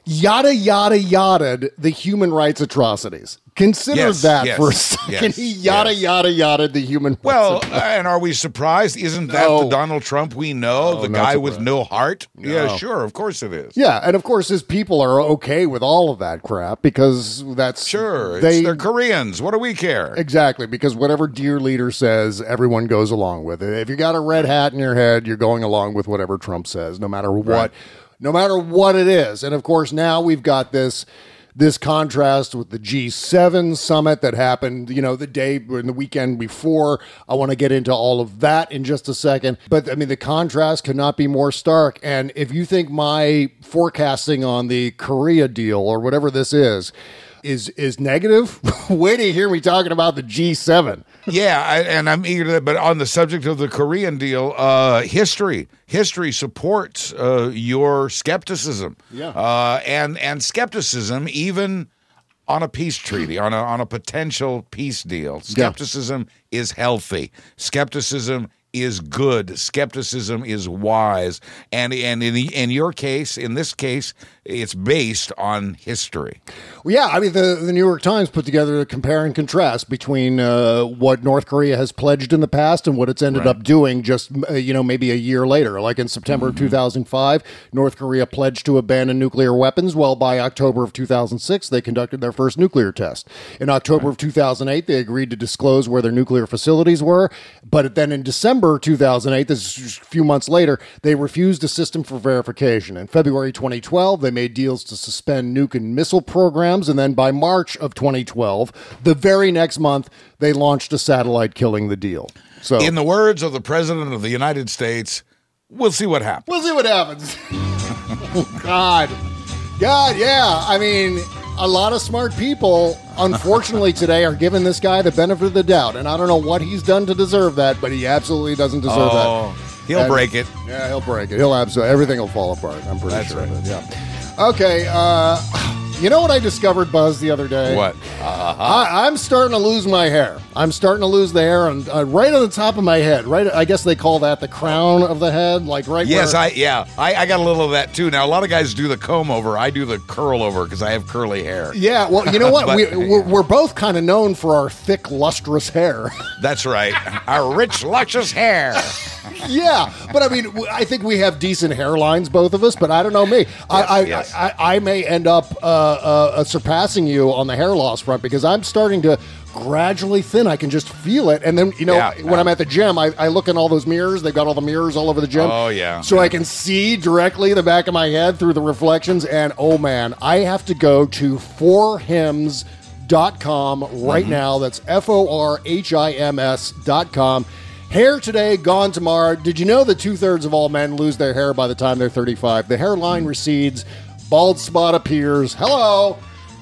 yada yada yada the human rights atrocities. Consider Yes, that yes, for a second. yes, he yada yada yada the human. Well, uh, and are we surprised? Isn't that No. the Donald Trump we know? No, the guy with no heart? Yeah, sure. Of course it is. yeah, and of course his people are okay with all of that crap because that's Sure. It's, They they're Koreans. What do we care? Exactly, because whatever dear leader says, everyone goes along with it. If you got a red hat in your head, you're going along with whatever Trump says, no matter what, Right. no matter what it is. And of course, now we've got this this contrast with the G7 summit that happened, you know, the day in the weekend before. I want to get into all of that in just a second. But I mean, the contrast could not be more stark. And if you think my forecasting on the Korea deal or whatever this is is is negative, wait you hear me talking about the G7. yeah, I, and I'm eager to. But on the subject of the Korean deal, uh, history history supports uh, your skepticism. Yeah. uh, and and skepticism even. On a peace treaty, on a on a potential peace deal, skepticism is healthy. Skepticism is good. Skepticism is wise, and and in the, in your case, in this case, it's based on history. Well, yeah, I mean, the, the New York Times put together a compare and contrast between uh, what North Korea has pledged in the past and what it's ended Right. up doing just, uh, you know, maybe a year later. Like in September Mm-hmm. of 2005, North Korea pledged to abandon nuclear weapons. Well, by October of 2006, they conducted their first nuclear test. In October of 2008, they agreed to disclose where their nuclear facilities were. But then in December 2008, this is just a few months later, they refused a system for verification. In February 2012, they made deals to suspend nuke and missile programs. And then by March of 2012, the very next month, they launched a satellite killing the deal. So In the words of the President of the United States, we'll see what happens. We'll see what happens. oh, God. God, yeah. I mean, a lot of smart people, unfortunately, today are giving this guy the benefit of the doubt. And I don't know what he's done to deserve that, but he absolutely doesn't deserve Oh, that. he'll And- it. Yeah, he'll break it. He'll absolutely, everything will fall apart. I'm pretty That's sure. right. of it, Yeah. Okay. Uh, you know what I discovered, Buzz, the other day? What? I, I'm starting to lose my hair. I'm starting to lose the hair on, uh, right on the top of my head. Right, I guess they call that the crown of the head, like right. Yes, where, I yeah, I, I got a little of that too. Now a lot of guys do the comb over. I do the curl over because I have curly hair. Yeah, well, you know what? But- we, we're, we're both kind of known for our thick, lustrous hair. That's right. Our rich, luscious hair. yeah, but I mean, I think we have decent hairlines, both of us. But I don't know me. I, I, yes. I, I may end up uh, uh, uh, surpassing you on the hair loss front because I'm starting to gradually thin. I can just feel it. And then, you know, Yeah, when yeah. I'm at the gym, I, I look in all those mirrors. They've got all the mirrors all over the gym. Oh, yeah. So I can see directly the back of my head through the reflections. And oh man, I have to go to forhims dot com right now. That's F O R H I M S dot com. Hair today, gone tomorrow. Did you know that two thirds of all men lose their hair by the time they're 35? The hairline recedes, bald spot appears. Hello.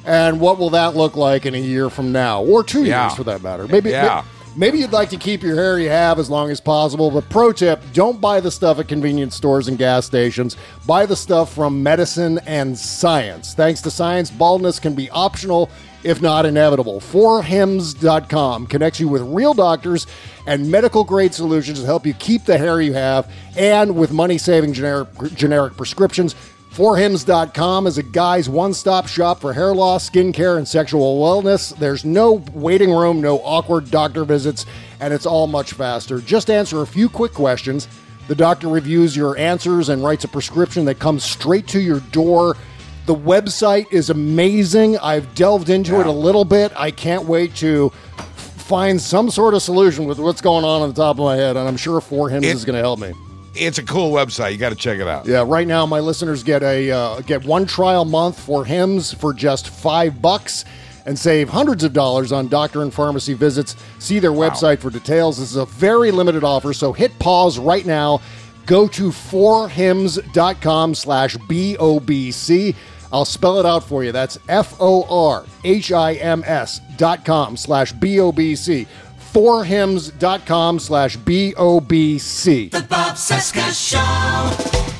And what will that look like in a year from now? Or two Yeah. years for that matter. Maybe, Yeah. Maybe you'd like to keep your hair you have as long as possible, but pro tip don't buy the stuff at convenience stores and gas stations. Buy the stuff from medicine and science. Thanks to science, baldness can be optional, if not inevitable. Forhims.com connects you with real doctors and medical grade solutions to help you keep the hair you have, and with money saving generic, generic prescriptions. Forhims.com is a guy's one stop shop for hair loss, skincare, and sexual wellness. There's no waiting room, no awkward doctor visits, and it's all much faster. Just answer a few quick questions. The doctor reviews your answers and writes a prescription that comes straight to your door. The website is amazing. I've delved into it a little bit. I can't wait to find some sort of solution with what's going on on the top of my head, and I'm sure For Hims It- is going to help me. It's a cool website. You got to check it out. Yeah, right now my listeners get a uh, get one trial month for Hims for just five bucks and save hundreds of dollars on doctor and pharmacy visits. See their website for details. This is a very limited offer, so hit pause right now. Go to forhims.com slash B-O-B-C. I'll spell it out for you. That's F-O-R-H-I-M-S dot com slash B-O-B-C. Forhims.com slash B-O-B-C. The Bob Cesca Show.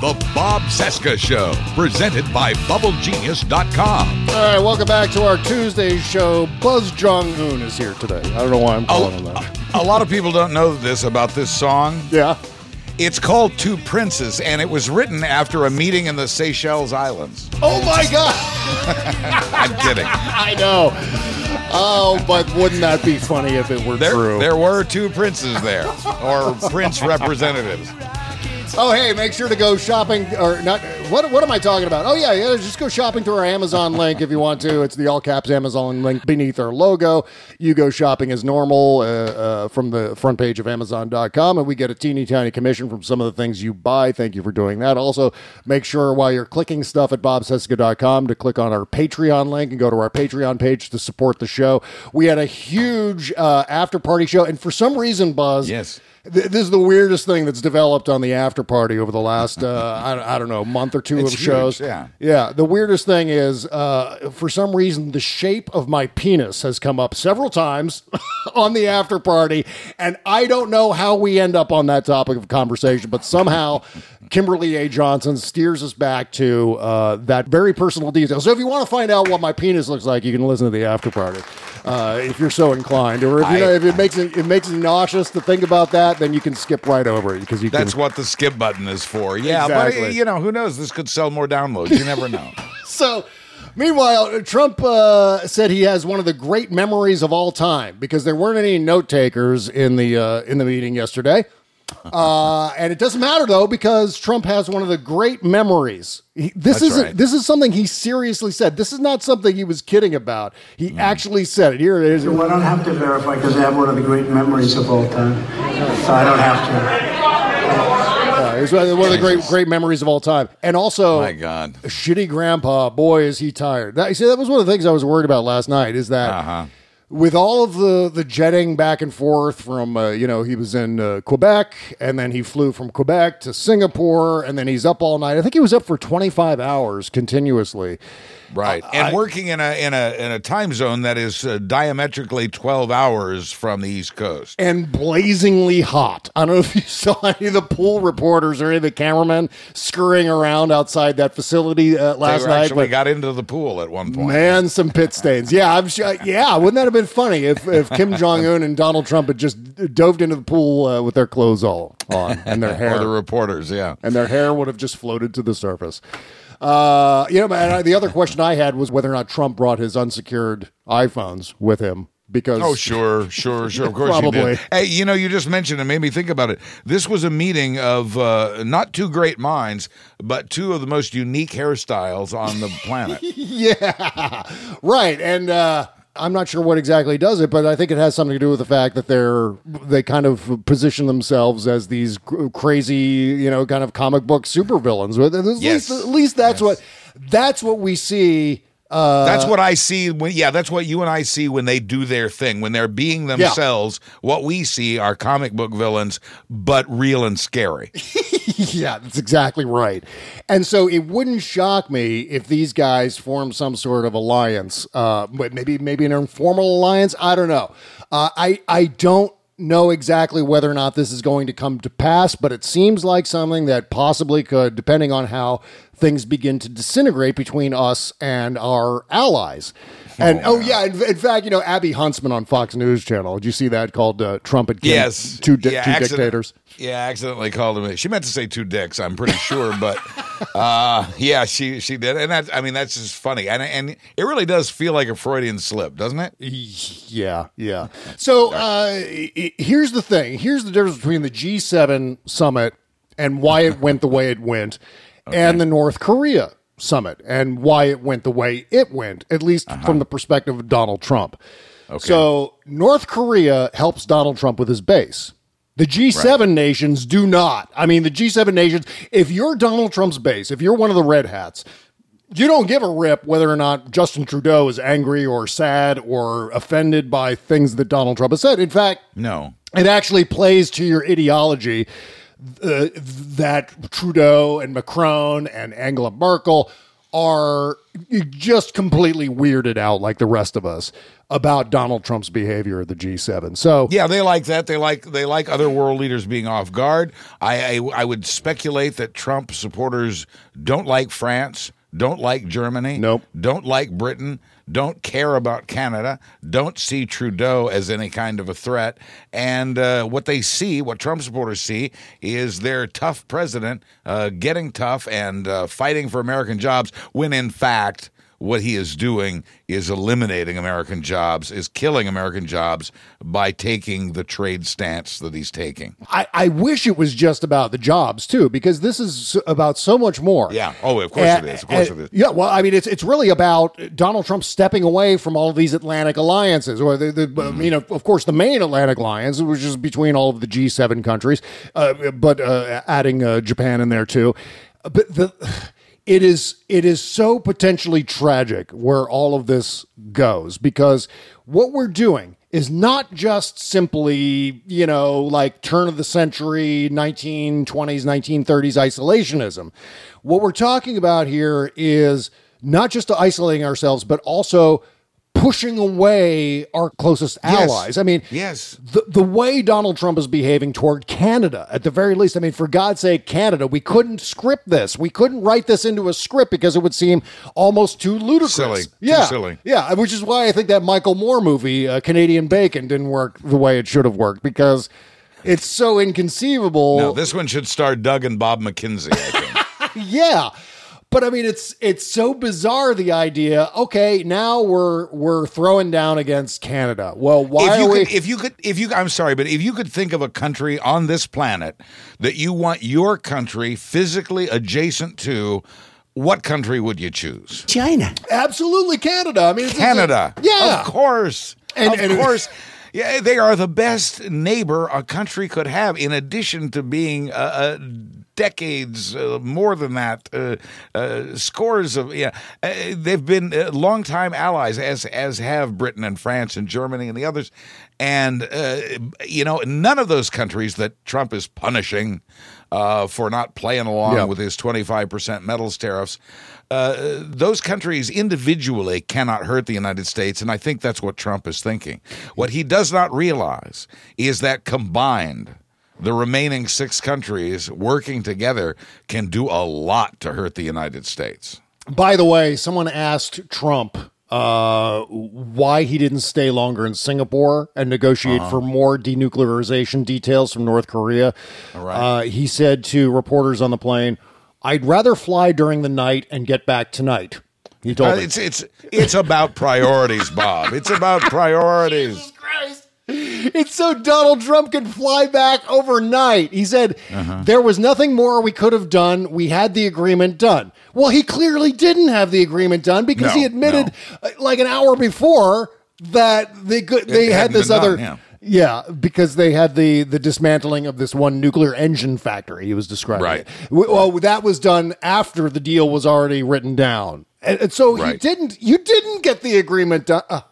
The Bob Cesca Show, presented by BubbleGenius.com. All right, welcome back to our Tuesday show. Buzz Jong Un is here today. I don't know why I'm calling him that. A lot of people don't know this about this song. Yeah. It's called Two Princes, and it was written after a meeting in the Seychelles Islands. Oh my God! I'm kidding. I know. Oh, but wouldn't that be funny if it were There, true? there were two princes there, or prince representatives. Oh, hey, make sure to go shopping or not. What, what am I talking about? Oh, yeah, yeah. Just go shopping through our Amazon link if you want to. It's the all caps Amazon link beneath our logo. You go shopping as normal uh, uh, from the front page of Amazon.com, and we get a teeny tiny commission from some of the things you buy. Thank you for doing that. Also, make sure while you're clicking stuff at bobcesca.com to click on our Patreon link and go to our Patreon page to support the show. We had a huge uh, after party show, and for some reason, Buzz. Yes. Th- This is the weirdest thing that's developed on the after party over the last, uh, I, I don't know, month or two It's of huge, shows. yeah. Yeah. The weirdest thing is, uh, for some reason, the shape of my penis has come up several times on the after party. And I don't know how we end up on that topic of conversation, but somehow Kimberly A. Johnson steers us back to uh, that very personal detail. So if you want to find out what my penis looks like, you can listen to the after party. Uh, if you're so inclined, or if you I- know if it makes it, it makes it nauseous to think about that, then you can skip right over it because you That's can. what the skip button is for. Yeah, Exactly. but you know, who knows? This could sell more downloads. You never know. So, meanwhile, Trump uh, said he has one of the great memories of all time because there weren't any note takers in the uh, in the meeting yesterday. Uh, and it doesn't matter though because Trump has one of the great memories. He, this is right. this is something he seriously said. This is not something he was kidding about. He Hmm. actually said it. Here it is. Well, I don't have to verify because I have one of the great memories of all time. So I don't have to. Uh, it's one of the great great memories of all time. And also, My God. shitty grandpa. Boy, is he tired. That, see, that was one of the things I was worried about last night. Is that Uh-huh. With all of the the jetting back and forth from uh, you know he was in uh, Quebec and then he flew from Quebec to Singapore and then he's up all night. I think he was up for twenty five hours continuously. Right, and working in a in a in a time zone that is uh, diametrically twelve hours from the East Coast. and blazingly hot. I don't know if you saw any of the pool reporters or any of the cameramen scurrying around outside that facility uh, last they were night. actually but- got into the pool at one point. Man, some pit stains. Yeah, I'm sure. Yeah, wouldn't that have been funny if, if Kim Jong Un and Donald Trump had just dove into the pool uh, with their clothes all on and their hair or the reporters, yeah. and their hair would have just floated to the surface. Uh, you know, and the other question I had was whether or not Trump brought his unsecured iPhones with him because Oh, sure, sure, sure. Of course you Probably. did. Hey, you know, you just mentioned it made me think about it. This was a meeting of uh, not two great minds, but two of the most unique hairstyles on the planet. yeah, right. And uh, I'm not sure what exactly does it, but I think it has something to do with the fact that they're they kind of position themselves as these cr- crazy, you know, kind of comic book supervillains. At least, Yes. at least that's what that's what we see. Uh, that's what I see when yeah, that's what you and I see when they do their thing. When they're being themselves, what we see are comic book villains, but real and scary. yeah, that's exactly right. And so it wouldn't shock me if these guys form some sort of alliance, uh, but maybe maybe an informal alliance. I don't know. Uh, I I don't know exactly whether or not this is going to come to pass, but it seems like something that possibly could, depending on how things begin to disintegrate between us and our allies. And oh, yeah, in, in fact, you know Abby Huntsman on Fox News Channel. Did you see that called uh, Trump and Kim? Yes, two, di- Yeah, two accident- dictators. Yeah, accidentally called him. She meant to say two dicks. I'm pretty sure, but uh, yeah, she she did, and that I mean that's just funny, and and it really does feel like a Freudian slip, doesn't it? Yeah, yeah. So uh, here's the thing. Here's the difference between the G7 summit and why it went the way it went, and the North Korea summit and why it went the way it went, at least uh-huh. from the perspective of Donald Trump. Okay. So North Korea helps Donald Trump with his base. The G7 nations do not. I mean, the G7 nations, if you're Donald Trump's base, if you're one of the red hats, you don't give a rip whether or not Justin Trudeau is angry or sad or offended by things that Donald Trump has said. In fact, No. it actually plays to your ideology uh, that Trudeau and Macron and Angela Merkel are just completely weirded out like the rest of us about Donald Trump's behavior at the G7. So Yeah, they like that. They like they like other world leaders being off guard. I, I I would speculate that Trump supporters don't like France, don't like Germany, Nope. don't like Britain, don't care about Canada, don't see Trudeau as any kind of a threat, and uh, what they see, what Trump supporters see, is their tough president uh, getting tough and uh, fighting for American jobs. When in fact. What he is doing is eliminating American jobs, is killing American jobs by taking the trade stance that he's taking. I, I wish it was just about the jobs too, because this is about so much more. Yeah. Oh, of course And- it is. Of course and- it is. Yeah. Well, I mean, it's it's really about Donald Trump stepping away from all of these Atlantic alliances, or the, the I mean, of, of course, the main Atlantic alliance, which is between all of the G7 countries, uh, but uh, adding uh, Japan in there too. But the it is it is so potentially tragic where all of this goes because what we're doing is not just simply, you know, like turn of the century 1920s, 1930s isolationism. What we're talking about here is not just isolating ourselves, but also pushing away our closest Yes. allies. I mean, Yes. the, the way Donald Trump is behaving toward Canada, at the very least, I mean, for God's sake, Canada, we couldn't script this. We couldn't write this into a script because it would seem almost too ludicrous. Silly. Too Yeah. silly. Yeah. Which is why I think that Michael Moore movie, uh, Canadian Bacon, didn't work the way it should have worked because it's so inconceivable. No, this one should star Doug and Bob McKenzie, I think. yeah. But I mean, it's it's so bizarre the idea. Okay, now we're we're throwing down against Canada. Well, why if you are we? could, if you could, if you, I'm sorry, but if you could think of a country on this planet that you want your country physically adjacent to, what country would you choose? China. Absolutely, Canada. I mean, it's, it's a- Canada. yeah, Of course. And- of and- course. Yeah, they are the best neighbor a country could have, in addition to being a, uh, decades, uh, more than that, uh, uh, scores of, yeah. Uh, they've been uh, longtime allies, as, as have Britain and France and Germany and the others. And, uh, you know, none of those countries that Trump is punishing uh, for not playing along Yeah. with his 25% metals tariffs, uh, those countries individually cannot hurt the United States. And I think that's what Trump is thinking. What he does not realize is that combined, the remaining six countries working together can do a lot to hurt the United States. By the way, someone asked Trump uh, why he didn't stay longer in Singapore and negotiate Uh-huh. for more denuclearization details from North Korea. Uh, he said to reporters on the plane, "I'd rather fly during the night and get back tonight." He told Uh, me. it's it's it's about priorities, Bob. It's about priorities. It's so Donald Trump can fly back overnight. He said Uh-huh. there was nothing more we could have done. We had the agreement done. Well, he clearly didn't have the agreement done because No, he admitted uh, like an hour before that they could they It had this other done, yeah. yeah, because they had the the dismantling of this one nuclear engine factory. He was describing Right. it. Well, that was done after the deal was already written down, and, and so he didn't. You didn't get the agreement done. Uh,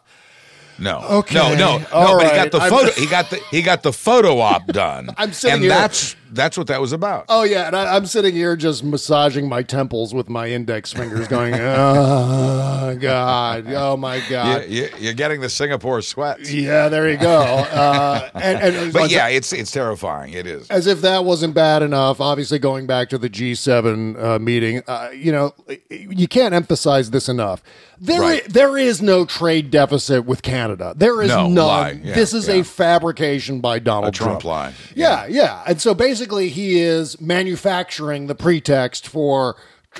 No. Okay. No, no, no. All but he got the I'm- photo. he got the he got the photo op done. I'm sitting and that's that's what that was about. Oh yeah, and I, I'm sitting here just massaging my temples with my index fingers, going, "Oh God, oh my God." You, you, you're getting the Singapore sweats. Yeah, there you go. Uh, and, and But yeah, it's it's terrifying. It is. as if that wasn't bad enough, obviously going back to the G7 uh, meeting, uh, you know, you can't emphasize this enough. There, Right. i- there is no trade deficit with Canada. There is No, none. Yeah, this is yeah. a fabrication by Donald A Trump lie. Yeah, yeah. And so basically, he is manufacturing the pretext for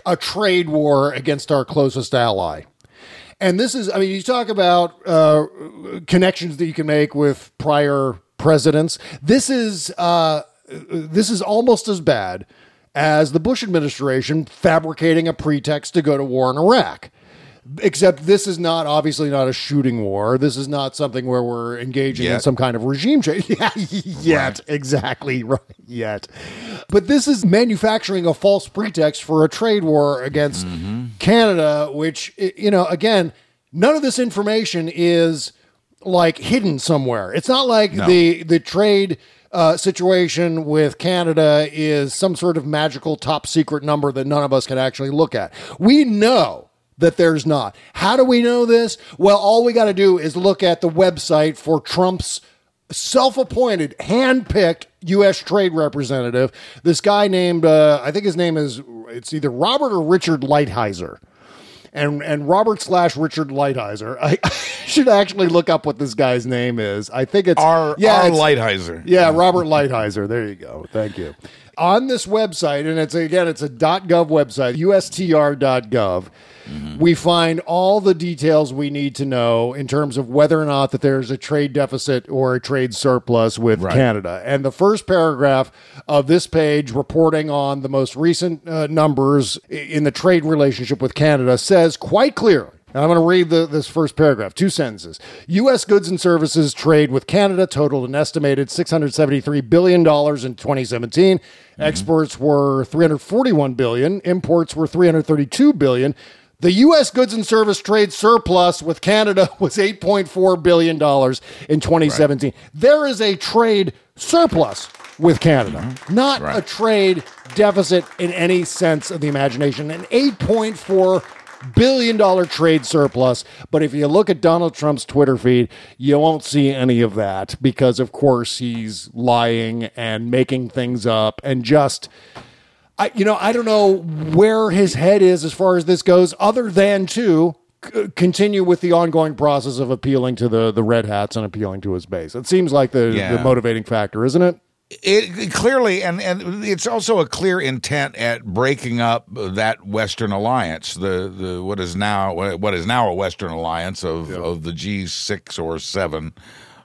a trade war against our closest ally. And this is, I mean, you talk about uh, connections that you can make with prior presidents. This is uh, this is almost as bad as the Bush administration fabricating a pretext to go to war in Iraq. Except this is not obviously not a shooting war. This is not something where we're engaging in some kind of regime change. Yeah, yet exactly right. Yet, but this is manufacturing a false pretext for a trade war against Canada, which you know again, none of this information is like hidden somewhere. It's not like No. the the trade uh, situation with Canada is some sort of magical top secret number that none of us can actually look at. We know that there's not. How do we know this? Well, all we got to do is look at the website for Trump's self-appointed, hand-picked U.S. trade representative. This guy named, uh, I think his name is, it's either Robert or Richard Lighthizer and and Robert slash Richard Lighthizer. I, I should actually look up what this guy's name is. I think it's R. yeah, R. it's- Lighthizer. Yeah, Robert Lighthizer. There you go. Thank you. On this website, and it's again, it's a .gov website, ustr.gov. We find all the details we need to know in terms of whether or not that there's a trade deficit or a trade surplus with Right. Canada. And the first paragraph of this page, reporting on the most recent uh, numbers in the trade relationship with Canada, says quite clearly. And I'm going to read the, this first paragraph, two sentences. U.S. goods and services trade with Canada totaled an estimated $673 billion in 2017. Mm-hmm. Exports were 341 billion. Imports were 332 billion. The U.S. goods and service trade surplus with Canada was $8.4 billion in 2017. There is a trade surplus with Canada, mm-hmm. not a trade deficit in any sense of the imagination. An $8.4 billion dollar trade surplus. But if you look at Donald Trump's Twitter feed, you won't see any of that because, of course, he's lying and making things up and just. I, you know, I don't know where his head is as far as this goes, other than to c- continue with the ongoing process of appealing to the the red hats and appealing to his base. It seems like the, Yeah. the motivating factor, isn't it? It, clearly, and and it's also a clear intent at breaking up that Western alliance, the the what is now what is now a Western alliance of of the G six or seven.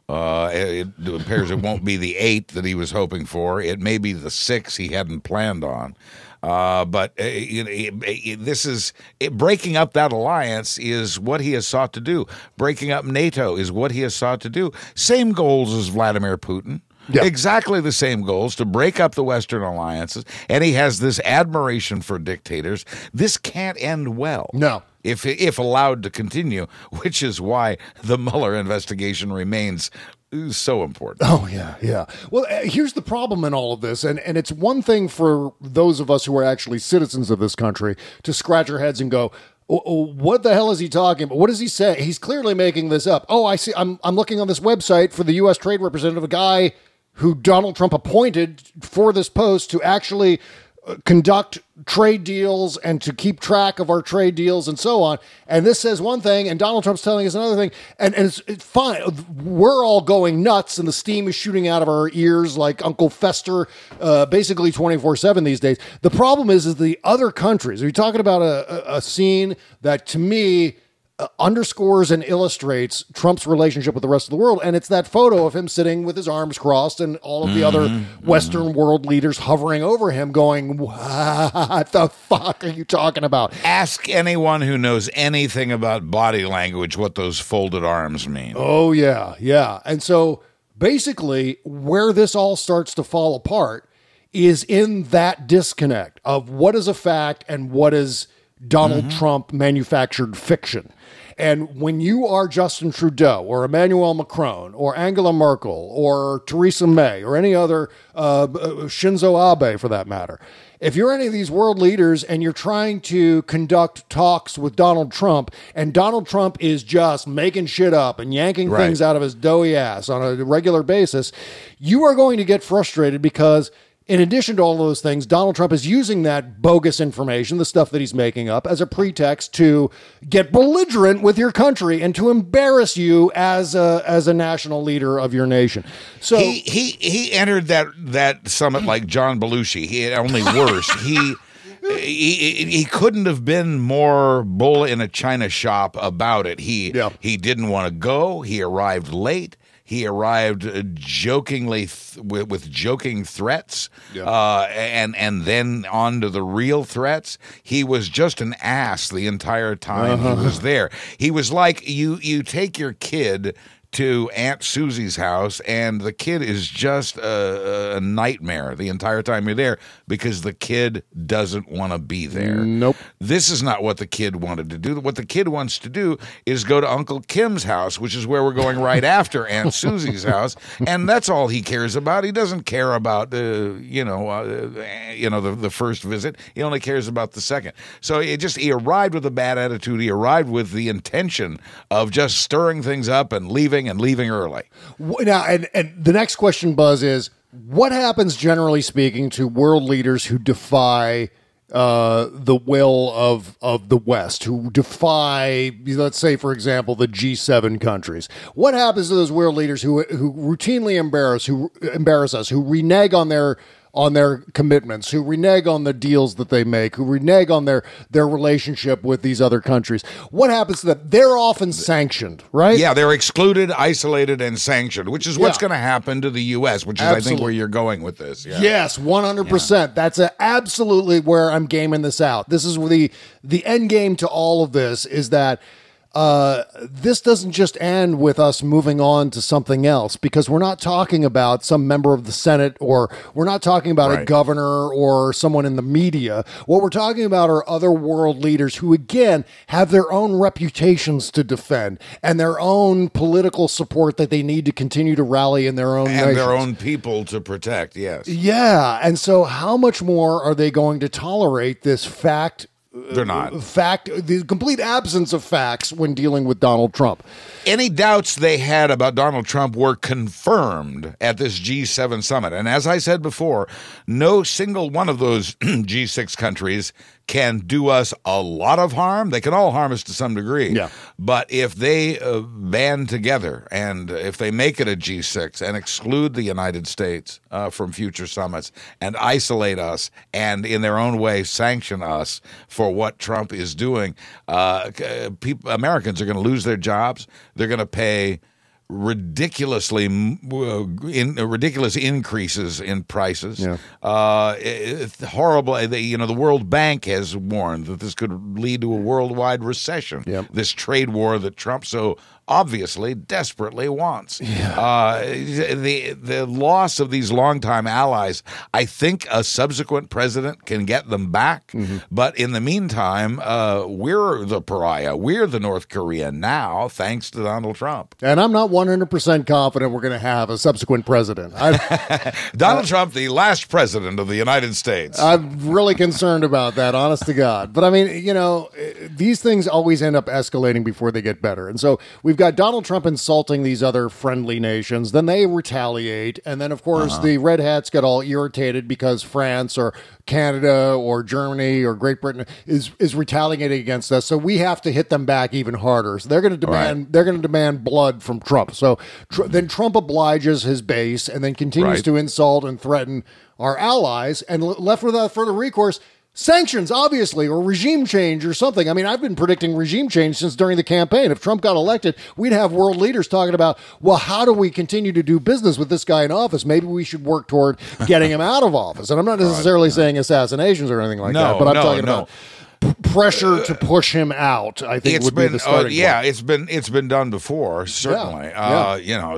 Uh, it, it appears it won't be the eight that he was hoping for. It may be the six he hadn't planned on. Uh, but uh, it, it, it- this is it, breaking up that alliance is what he has sought to do. Breaking up NATO is what he has sought to do. Same goals as Vladimir Putin. Exactly the same goals to break up the Western alliances, and he has this admiration for dictators. This can't end well. No. If if allowed to continue, which is why the Mueller investigation remains uh, so important. Oh yeah, yeah. Well, uh, here's the problem in all of this, and and it's one thing for those of us who are actually citizens of this country to scratch our heads and go. "Oh, oh, What the hell is he talking about? What does he say? He's clearly making this up. Oh, I see. I'm I'm looking on this website for the U.S. Trade Representative, a guy who Donald Trump appointed for this post to actually uh, conduct trade deals and to keep track of our trade deals and so on. And this says one thing, and Donald Trump's telling us another thing. And, and it's, it's fine. We're all going nuts, and the steam is shooting out of our ears like Uncle Fester, uh, basically 24 7 these days. The problem is, is the other countries. Are you talking about a, a, a scene that to me, uh, underscores and illustrates Trump's relationship with the rest of the world. And it's that photo of him sitting with his arms crossed and all of the mm-hmm. other mm-hmm. Western world leaders hovering over him, going, What the fuck are you talking about? Ask anyone who knows anything about body language what those folded arms mean. Oh, yeah, yeah. And so basically, where this all starts to fall apart is in that disconnect of what is a fact and what is Donald mm-hmm. Trump manufactured fiction. And when you are Justin Trudeau or Emmanuel Macron or Angela Merkel or Theresa May or any other uh, Shinzo Abe for that matter, if you're any of these world leaders and you're trying to conduct talks with Donald Trump and Donald Trump is just making shit up and yanking Right. things out of his doughy ass on a regular basis, you are going to get frustrated because in addition to all those things, Donald Trump is using that bogus information, the stuff that he's making up, as a pretext to get belligerent with your country and to embarrass you as a as a national leader of your nation. So he he he entered that that summit like John Belushi. He only worse. he. He, he couldn't have been more bull in a china shop about it. He he didn't want to go. He arrived late. He arrived uh, jokingly th- with, with joking threats, uh, and and then on to the real threats. He was just an ass the entire time Uh-huh. he was there. He was like you. You take your kid to Aunt Susie's house, and the kid is just a, a nightmare the entire time you're there because the kid doesn't want to be there. Nope. This is not what the kid wanted to do. What the kid wants to do is go to Uncle Kim's house, which is where we're going right after Aunt Susie's house, and that's all he cares about. He doesn't care about uh, you know uh, you know the, the first visit. He only cares about the second. So it just he arrived with a bad attitude. He arrived with the intention of just stirring things up and leaving and leaving early. Now, and, and the next question, Buzz, is what happens, generally speaking, to world leaders who defy uh, the will of of the West, who defy, let's say, for example, the G7 countries? What happens to those world leaders who who routinely embarrass who embarrass us, who renege on their on their commitments, who renege on the deals that they make, who renege on their their relationship with these other countries? What happens to them? They're often sanctioned, right? Yeah, they're excluded, isolated, and sanctioned, which is what's Yeah. going to happen to the U.S., which is, I think, where you're going with this. Yeah. Yes, one hundred percent. That's a, absolutely where I'm gaming this out. This is the the end game to all of this is that uh, this doesn't just end with us moving on to something else because we're not talking about some member of the Senate or we're not talking about a governor or someone in the media. What we're talking about are other world leaders who, again, have their own reputations to defend and their own political support that they need to continue to rally in their own And their own people to protect, yes. Yeah, and so how much more are they going to tolerate this fact? Uh, They're not. Fact, the complete absence of facts when dealing with Donald Trump. Any doubts they had about Donald Trump were confirmed at this G7 summit. And as I said before, no single one of those G6 countries can do us a lot of harm. They can all harm us to some degree. Yeah. But if they uh, band together and if they make it a G6 and exclude the United States uh, from future summits and isolate us and in their own way sanction us for what Trump is doing, uh, people, Americans are going to lose their jobs. They're going to pay ridiculously in uh, ridiculous increases in prices. Yeah. Uh, it- horrible. uh, You know, the World Bank has warned that this could lead to a worldwide recession. Yep. This trade war that Trump so obviously desperately wants. Uh, the the loss of these longtime allies. I think a subsequent president can get them back, Mm-hmm. but in the meantime, uh, we're the pariah. We're the North Korea now, thanks to Donald Trump. And I'm not 100% confident we're going to have a subsequent president. Donald Trump, the last president of the United States. I'm really concerned about that, honest to God. But I mean, you know, these things always end up escalating before they get better. And so we've got Donald Trump insulting these other friendly nations, then they retaliate. And then, of course, Uh-huh. the red hats get all irritated because France or Canada or Germany or Great Britain is, is retaliating against us. So we have to hit them back even harder. So they're going to demand, they're going to demand blood from Trump. So tr- then Trump obliges his base and then continues Right. to insult and threaten our allies and left without further recourse sanctions obviously or regime change or something. I mean i've been predicting regime change since during the campaign. If trump got elected we'd have world leaders talking about well how do we continue to do business with this guy in office? Maybe we should work toward getting him out of office. And i'm not necessarily saying assassinations or anything like No, that but i'm no, talking no. about p- pressure to push him out i think it's would been be the uh, starting yeah point. it's been it's been done before certainly Yeah, uh you know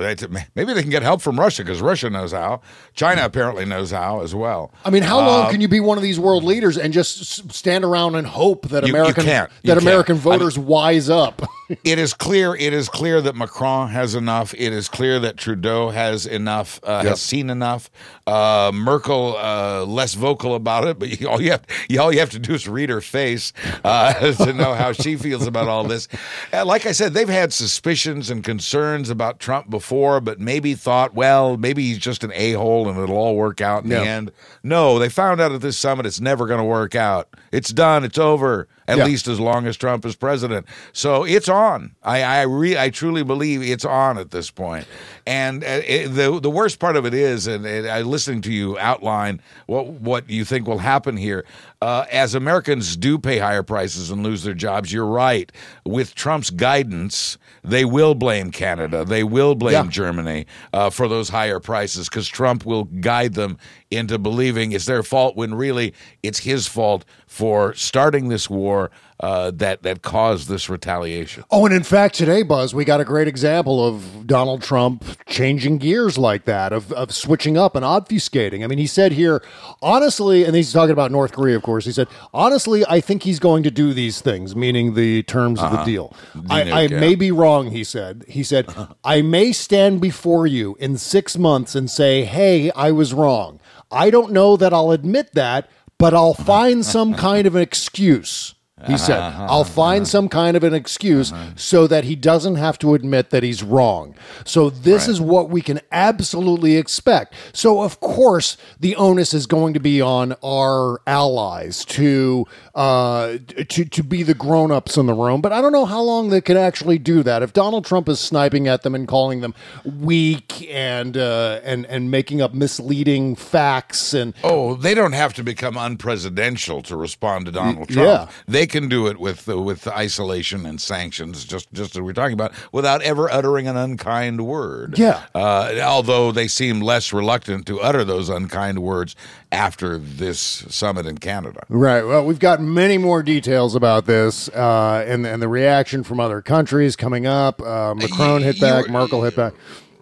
maybe they can get help from russia because russia knows how china apparently knows how as well I mean, how long Uh, can you be one of these world leaders and just stand around and hope that You- American. You that can't. American I mean- voters wise up? it is clear. It is clear that Macron has enough. It is clear that Trudeau has enough. Uh, Yep. Has seen enough. Uh, Merkel uh, less vocal about it, but you, all you have all you have to do is read her face uh, to know how she feels about all this. Uh, like I said, they've had suspicions and concerns about Trump before, but maybe thought, well, maybe he's just an a hole and it'll all work out in Yeah. the end. No, they found out at this summit it's never going to work out. It's done. It's over. At Yeah. least as long as Trump is president. So it's on. I I re, I truly believe it's on at this point. And uh, it, the the worst part of it is, and, and I listening to you outline what what you think will happen here. Uh, as Americans do pay higher prices and lose their jobs, you're right. With Trump's guidance, they will blame Canada. They will blame Yeah. Germany uh, for those higher prices because Trump will guide them into believing it's their fault when really it's his fault for starting this war uh, that that caused this retaliation. Oh, and in fact, today, Buzz, we got a great example of Donald Trump changing gears like that, of, of switching up and obfuscating. I mean, he said here, honestly, and he's talking about North Korea, of course. He said, honestly, I think he's going to do these things, meaning the terms of the deal. I, I yeah. may be wrong, he said. He said, I may stand before you in six months and say, hey, I was wrong. I don't know that I'll admit that, but I'll find some kind of an excuse. He said, I'll find some kind of an excuse so that he doesn't have to admit that he's wrong. So, this is what we can absolutely expect. So, of course, the onus is going to be on our allies to uh, to, to be the grown ups in the room. But I don't know how long they can actually do that. If Donald Trump is sniping at them and calling them weak and, uh, and, and making up misleading facts and Oh, they don't have to become unpresidential to respond to Donald Trump. yeah. They can do it with uh, with isolation and sanctions, just just as we're talking about, without ever uttering an unkind word. Yeah. Uh, although they seem less reluctant to utter those unkind words after this summit in Canada. Right. Well, we've got many more details about this uh, and, and the reaction from other countries coming up. Uh, Macron hit back, Merkel hit back.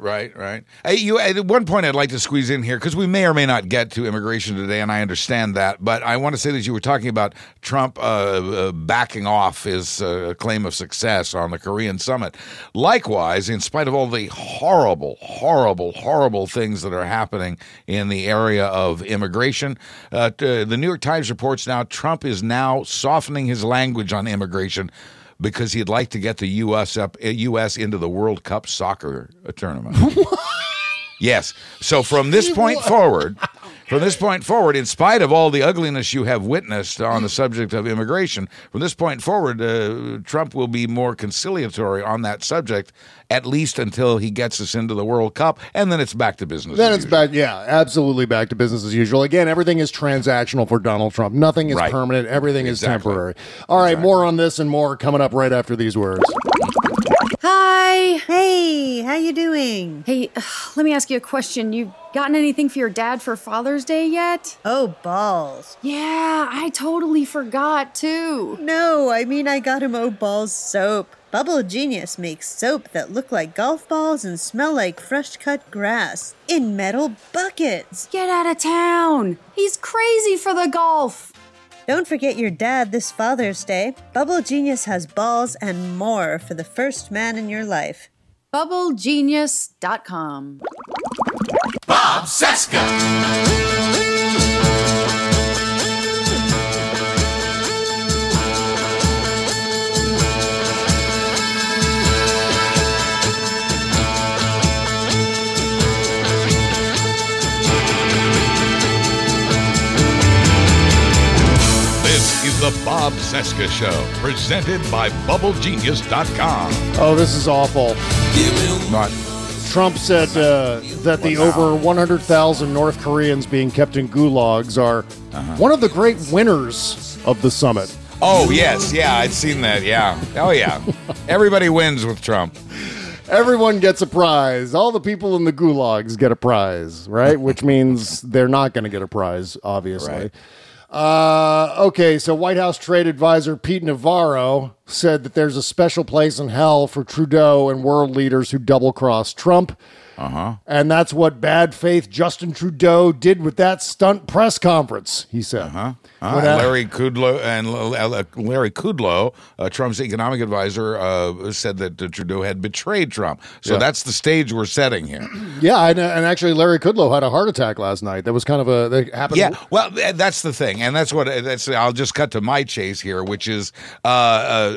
Right, right. Hey, you at one point I'd like to squeeze in here because we may or may not get to immigration today, and I understand that. But I want to say that you were talking about Trump uh, uh, backing off his uh, claim of success on the Korean summit. Likewise, in spite of all the horrible, horrible, horrible things that are happening in the area of immigration, uh, t- the New York Times reports now Trump is now softening his language on immigration because he'd like to get the U.S. up U.S. into the World Cup soccer tournament. yes. So from this point forward, from this point forward, in spite of all the ugliness you have witnessed on the subject of immigration, from this point forward, uh, Trump will be more conciliatory on that subject, at least until he gets us into the World Cup, and then it's back to business. Then as it's usual. back, yeah, absolutely back to business as usual. Again, everything is transactional for Donald Trump. Nothing is Right. permanent. Everything is Exactly. temporary. All right, more on this and more coming up right after these words. Hi. Hey, how you doing? Hey, uh, let me ask you a question. You gotten anything for your dad for Father's Day yet? Oh, balls. Yeah, I totally forgot too. No, I mean I got him Oh Balls soap. Bubble Genius makes soap that look like golf balls and smell like fresh cut grass in metal buckets. Get out of town. He's crazy for the golf. Don't forget your dad this Father's Day. Bubble Genius has balls and more for the first man in your life. BubbleGenius.com. Bob Cesca. Cesca Show, presented by BubbleGenius.com. Oh, this is awful. Not Trump said uh, that the over 100,000 North Koreans being kept in gulags are Uh-huh. one of the great winners of the summit. Oh yes, yeah, I'd seen that. Yeah. Oh yeah. Everybody wins with Trump. Everyone gets a prize. All the people in the gulags get a prize, right? Which means they're not going to get a prize, obviously. Right. Uh, okay, so White House trade advisor Pete Navarro said that there's a special place in hell for Trudeau and world leaders who double cross Trump. Uh huh. And that's what bad faith Justin Trudeau did with that stunt press conference, he said. Uh-huh. Uh, uh, Larry Kudlow and uh, Larry Kudlow, uh, Trump's economic advisor, uh, said that uh, Trudeau had betrayed Trump. So Yeah. that's the stage we're setting here. Yeah, and, and actually, Larry Kudlow had a heart attack last night. That was kind of a that happened. Yeah, well, that's the thing, and that's what that's. I'll just cut to my chase here, which is uh,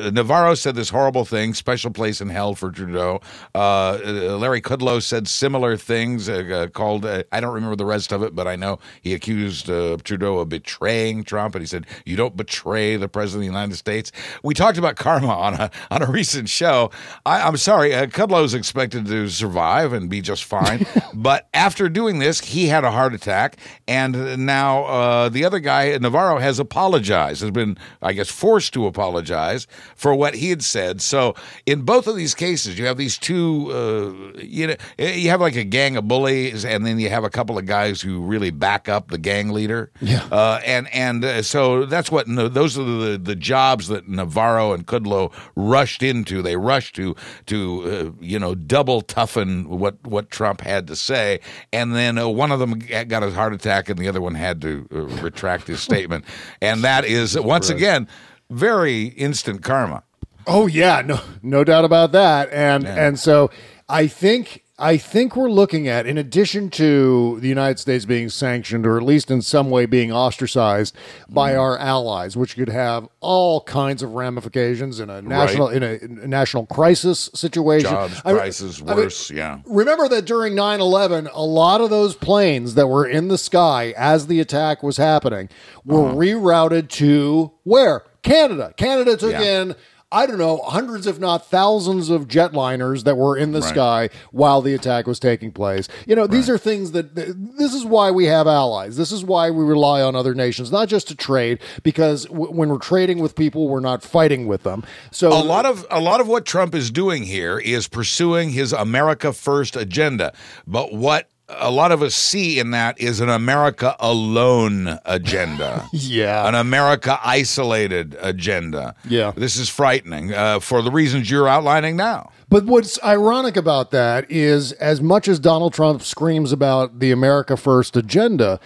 uh, Navarro said this horrible thing, special place in hell for Trudeau. Uh, uh, Larry Kudlow said similar things, uh, uh, called uh, I don't remember the rest of it, but I know he accused uh, Trudeau of betraying Trump, and he said you don't betray the president of the United States. We talked about karma on a on a recent show. I, I'm sorry, uh, Kudlow's expected to survive and be just fine, but after doing this, he had a heart attack, and now uh, the other guy, Navarro, has apologized. Has been, I guess, forced to apologize for what he had said. So in both of these cases, you have these two. Uh, you know, you have like a gang of bullies, and then you have a couple of guys who really back up the gang leader. Yeah. Uh, and and uh, so that's what those are the the jobs that Navarro and Kudlow rushed into. They rushed to to uh, you know double toughen what what Trump had to say, and then uh, one of them got a heart attack, and the other one had to uh, retract his statement, and that is once Christ. again very instant karma. Oh yeah, no, no doubt about that. And and so I think I think we're looking at, in addition to the United States being sanctioned, or at least in some way being ostracized by Mm-hmm. our allies, which could have all kinds of ramifications in a national in, a, in a national crisis situation. Jobs, I prices, I mean, worse. yeah. Remember that during 9 11, a lot of those planes that were in the sky as the attack was happening were Uh-huh. rerouted to where? Canada. Canada took Yeah. in, I don't know, hundreds, if not thousands of jetliners that were in the Right. sky while the attack was taking place. You know, these are things that, this is why we have allies. This is why we rely on other nations, not just to trade, because w- when we're trading with people, we're not fighting with them. So a lot of a lot of what Trump is doing here is pursuing his America First agenda. But what a lot of us see in that is an America alone agenda. Yeah. An America isolated agenda. Yeah. This is frightening uh, for the reasons you're outlining now. But what's ironic about that is, as much as Donald Trump screams about the America First agenda,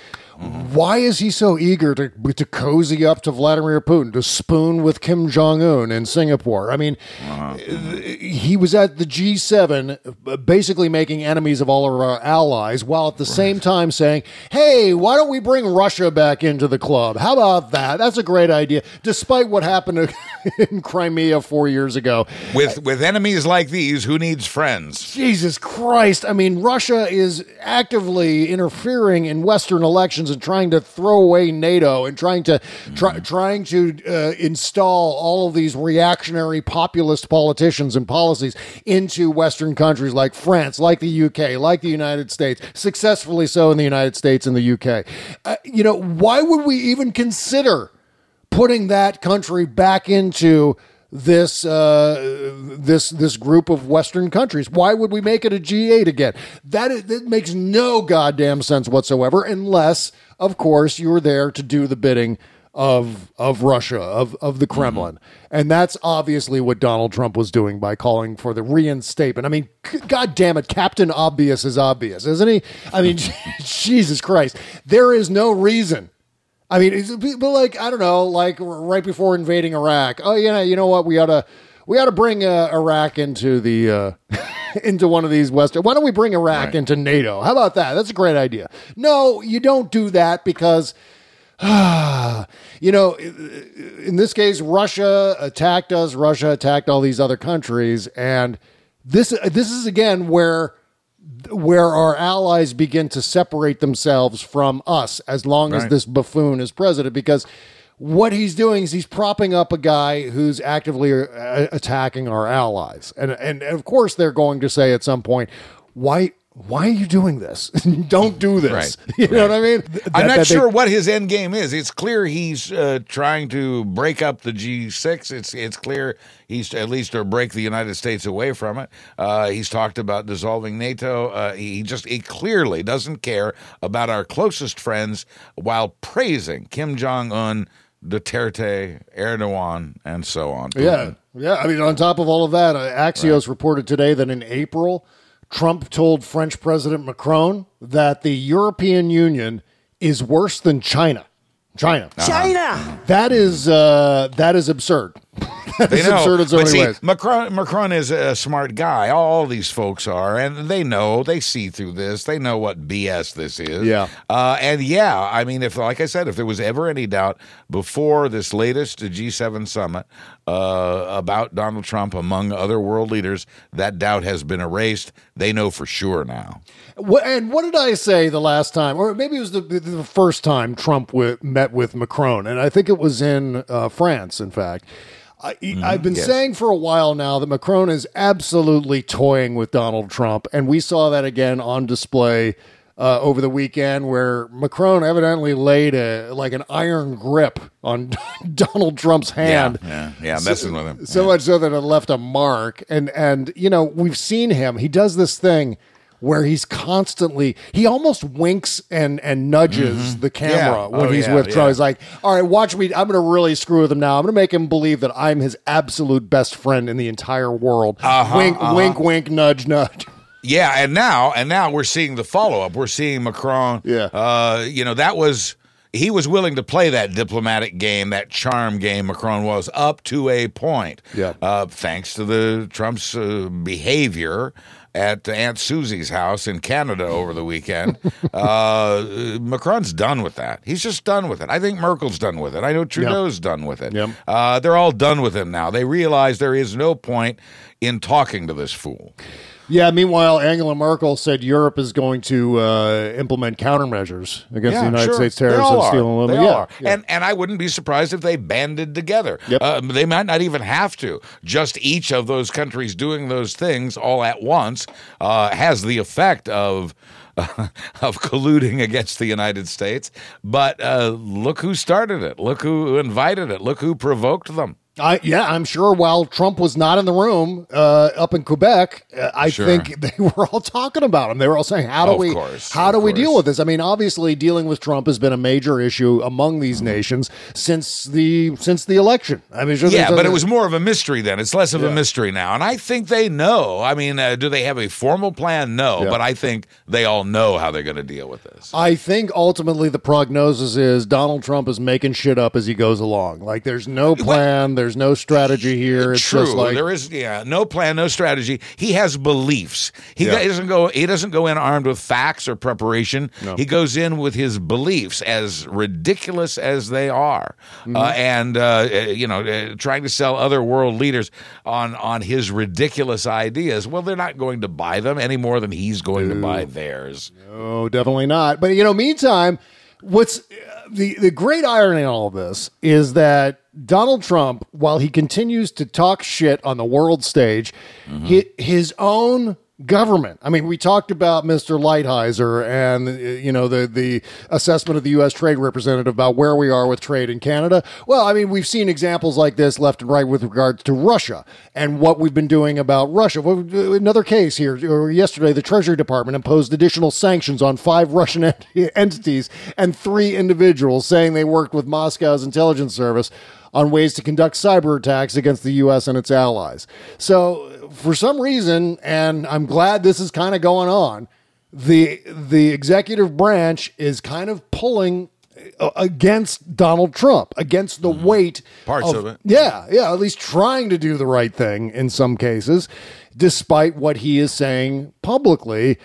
why is he so eager to to cozy up to Vladimir Putin, to spoon with Kim Jong Un in Singapore? I mean, uh-huh. he was at the G7, basically making enemies of all of our allies, while at the same time saying, "Hey, why don't we bring Russia back into the club? How about that? That's a great idea." Despite what happened in Crimea four years ago, With with enemies like these, who needs friends? Jesus Christ. I mean, Russia is actively interfering in Western elections and trying to throw away NATO and trying to try, trying to uh, install all of these reactionary populist politicians and policies into Western countries like France, like the UK, like the United States, successfully so in the United States and the UK. Uh, you know, why would we even consider putting that country back into this uh, this this group of Western countries. Why would we make it a G8 again? That is, that makes no goddamn sense whatsoever, unless, of course, you were there to do the bidding of of Russia of of the Kremlin, and that's obviously what Donald Trump was doing by calling for the reinstatement. I mean, g- God damn it, Captain Obvious is obvious, isn't he? I mean, Jesus Christ, there is no reason. I mean, it's, but like I don't know, like right before invading Iraq. Oh, yeah, you know what? We ought to we ought to bring uh, Iraq into the uh, into one of these Western. Why don't we bring Iraq Right. into NATO? How about that? That's a great idea. No, you don't do that because. you know, in this case, Russia attacked us. Russia attacked all these other countries, and this this is again where where our allies begin to separate themselves from us as long as this buffoon is president because what he's doing is he's propping up a guy who's actively uh, attacking our allies. And and of course they're going to say at some point why why are you doing this don't do this Right. you know what i mean Th- I'm that- not that they- sure what his end game is. It's clear he's uh, trying to break up the G6. It's it's clear he's at least to break the United States away from it. Uh, he's talked about dissolving NATO. Uh, he just he clearly doesn't care about our closest friends while praising Kim Jong Un, Duterte, Erdogan, and so on. Yeah. Yeah, I mean, on top of all of that, uh, Axios reported today that in April, Trump told French President Macron that the European Union is worse than China. China. China. That is uh, that is absurd. that is know. absurd in so many see, ways. Macron, Macron is a smart guy. All these folks are, and they know. They see through this. They know what BS this is. Yeah. Uh, and yeah, I mean, if like I said, if there was ever any doubt before this latest G7 summit uh, about Donald Trump among other world leaders, that doubt has been erased. They know for sure now. And what did I say the last time, or maybe it was the, the first time Trump wi- met with Macron, and I think it was in uh, France. In fact, I, I've been yes. saying for a while now that Macron is absolutely toying with Donald Trump, and we saw that again on display. Uh, over the weekend, where Macron evidently laid a like an iron grip on Donald Trump's hand, Yeah, yeah, yeah, messing with him. so much so that it left a mark. And and you know we've seen him. He does this thing where he's constantly he almost winks and and nudges the camera Mm-hmm. Yeah. when Oh, he's yeah, with yeah. Trump. He's like, "All right, watch me. I'm going to really screw with him now. I'm going to make him believe that I'm his absolute best friend in the entire world." Uh-huh, wink, uh-huh. wink, wink, nudge, nudge. Yeah, and now and now we're seeing the follow up. We're seeing Macron. Yeah. uh, you know that was he was willing to play that diplomatic game, that charm game. Macron was up to a point. Yeah. uh, thanks to the Trump's uh, behavior at Aunt Susie's house in Canada over the weekend. uh, Macron's done with that. He's just done with it. I think Merkel's done with it. I know Trudeau's done with it. Yep. Uh, they're all done with him now. They realize there is no point in talking to this fool. Yeah. Meanwhile, Angela Merkel said Europe is going to uh, implement countermeasures against the United sure. States They tariffs on steel and aluminum. all Yeah, are. yeah. And and I wouldn't be surprised if they banded together. Yep. Uh, they might not even have to. Just each of those countries doing those things all at once uh, has the effect of. of colluding against the United States, but uh, look who started it. Look who invited it. Look who provoked them. I, yeah, I'm sure while Trump was not in the room uh, up in Quebec, uh, I Sure. think they were all talking about him. They were all saying, "How do Of we, course, how do we deal with this?" I mean, obviously, dealing with Trump has been a major issue among these Mm-hmm. nations since the since the election. I mean, sure Yeah, but it was more of a mystery then. It's less of Yeah. a mystery now. And I think they know. I mean, uh, do they have a formal plan? No, Yeah. but I think they all know how they're going to deal with this. I think ultimately the prognosis is Donald Trump is making shit up as he goes along. Like, there's no plan, there's no strategy here. It's True. just like there is yeah, no plan, no strategy. He has beliefs. He Yeah. doesn't go he doesn't go in armed with facts or preparation. No. He goes in with his beliefs as ridiculous as they are. Mm-hmm. Uh, and uh, uh, you know, uh, trying to sell other world leaders on on his ridiculous ideas. Well, they're not going to buy them any more than he's going to buy theirs. No, definitely not. But you know, meantime, what's the the great irony in all of this is that Donald Trump, while he continues to talk shit on the world stage, hi- his own government. I mean, we talked about Mr. Lighthizer and uh, you know the the assessment of the U.S. Trade Representative about where we are with trade in Canada. Well, I mean, we've seen examples like this left and right with regards to Russia and what we've been doing about Russia. Another case here or yesterday, the Treasury Department imposed additional sanctions on five Russian ent- entities and three individuals, saying they worked with Moscow's intelligence service on ways to conduct cyber attacks against the U.S. and its allies. So, for some reason, and I'm glad this is kind of going on, the the executive branch is kind of pulling uh, against Donald Trump, against the weight Parts of it. Yeah, yeah, at least trying to do the right thing in some cases, despite what he is saying publicly.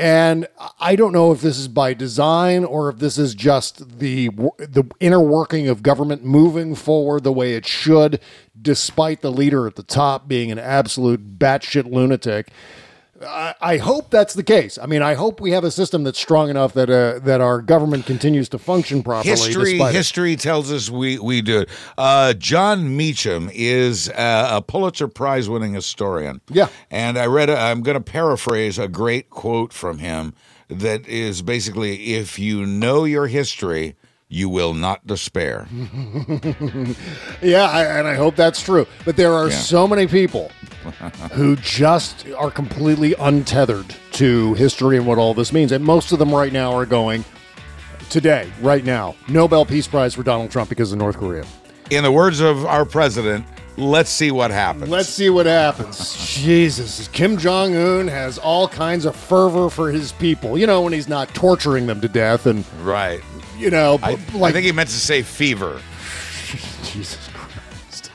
And I don't know if this is by design or if this is just the the inner working of government moving forward the way it should, despite the leader at the top being an absolute batshit lunatic. I, I hope that's the case. I mean, I hope we have a system that's strong enough that uh, that our government continues to function properly. History despite it. history tells us we we do it. Uh, Jon Meacham is uh, a Pulitzer Prize winning historian. Yeah. and I read. A, I'm going to paraphrase a great quote from him that is basically, "If you know your history." You will not despair. Yeah, I, and I hope that's true. But there are Yeah. so many people who just are completely untethered to history and what all this means. And most of them right now are going, today, right now, Nobel Peace Prize for Donald Trump because of North Korea. In the words of our president, let's see what happens. Let's see what happens. Jesus, Kim Jong Un has all kinds of fervor for his people. You know, when he's not torturing them to death, and right. you know, I, like I think he meant to say fever. Jesus Christ.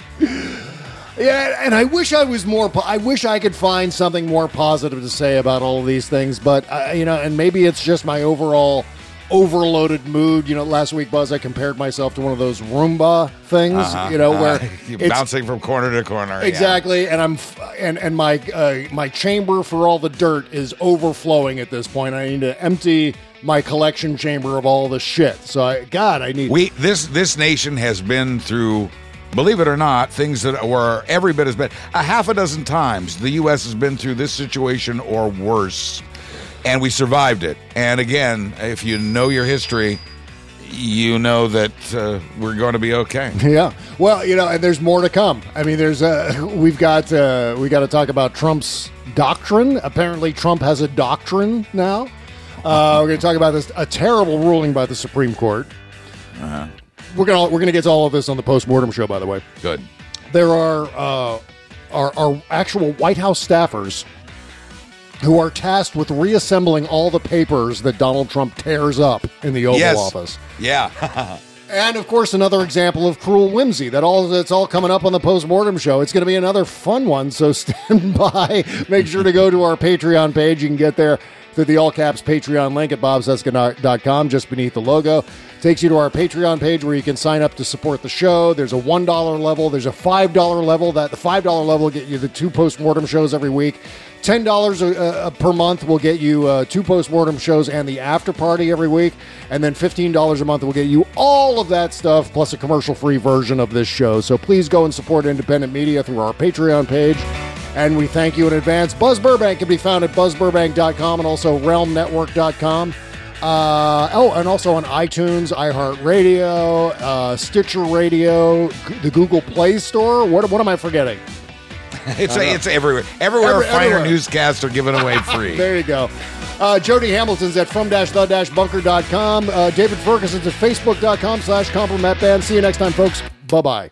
Yeah, and I wish I was more. Po- I wish I could find something more positive to say about all of these things, but uh, you know, and maybe it's just my overall overloaded mood. You know, last week, Buzz, I compared myself to one of those Roomba things. Uh-huh. You know, Uh, where you're it's- bouncing from corner to corner. yeah. Exactly, and I'm f- and and my uh, my chamber for all the dirt is overflowing at this point. I need to empty my collection chamber of all the shit. So, I, God, I need. We this this nation has been through, believe it or not, things that were every bit as bad. A half a dozen times the U.S. has been through this situation or worse, and we survived it. And again, if you know your history, you know that uh, we're going to be okay. Yeah. Well, you know, and there's more to come. I mean, there's uh we've got uh we got to talk about Trump's doctrine. Apparently Trump has a doctrine now. Uh, we're going to talk about this a terrible ruling by the Supreme Court. Uh-huh. We're going to we're to get to all of this on the post-mortem show by the way. Good. There are uh are, are actual White House staffers who are tasked with reassembling all the papers that Donald Trump tears up in the Oval Yes. Office. Yeah. And of course, another example of cruel whimsy. That all that's all coming up on the post-mortem show. It's going to be another fun one. So stand by. Make sure to go to our Patreon page. You can get there through the all caps Patreon link at bobcesca.com, just beneath the logo. Takes you to our Patreon page where you can sign up to support the show. There's a one dollar level. There's a five dollar level. That the five dollar level will get you the two post-mortem shows every week. Ten dollars uh, per month will get you uh, two post-mortem shows and the after party every week, and then fifteen dollars a month will get you all of that stuff plus a commercial-free version of this show. So please go and support independent media through our Patreon page, and we thank you in advance. Buzz Burbank can be found at buzzburbank.com and also realmnetwork.com. Uh, oh, and also on iTunes, iHeartRadio, uh, Stitcher Radio, G- the Google Play Store. What, what am I forgetting? It's it's everywhere. Everywhere Every- finer everywhere. newscasts are given away free. There you go. Uh, Jody Hamilton's at from-the-bunker.com. Uh, David Ferguson's at facebook.com slash compliment band. See you next time, folks. Bye-bye.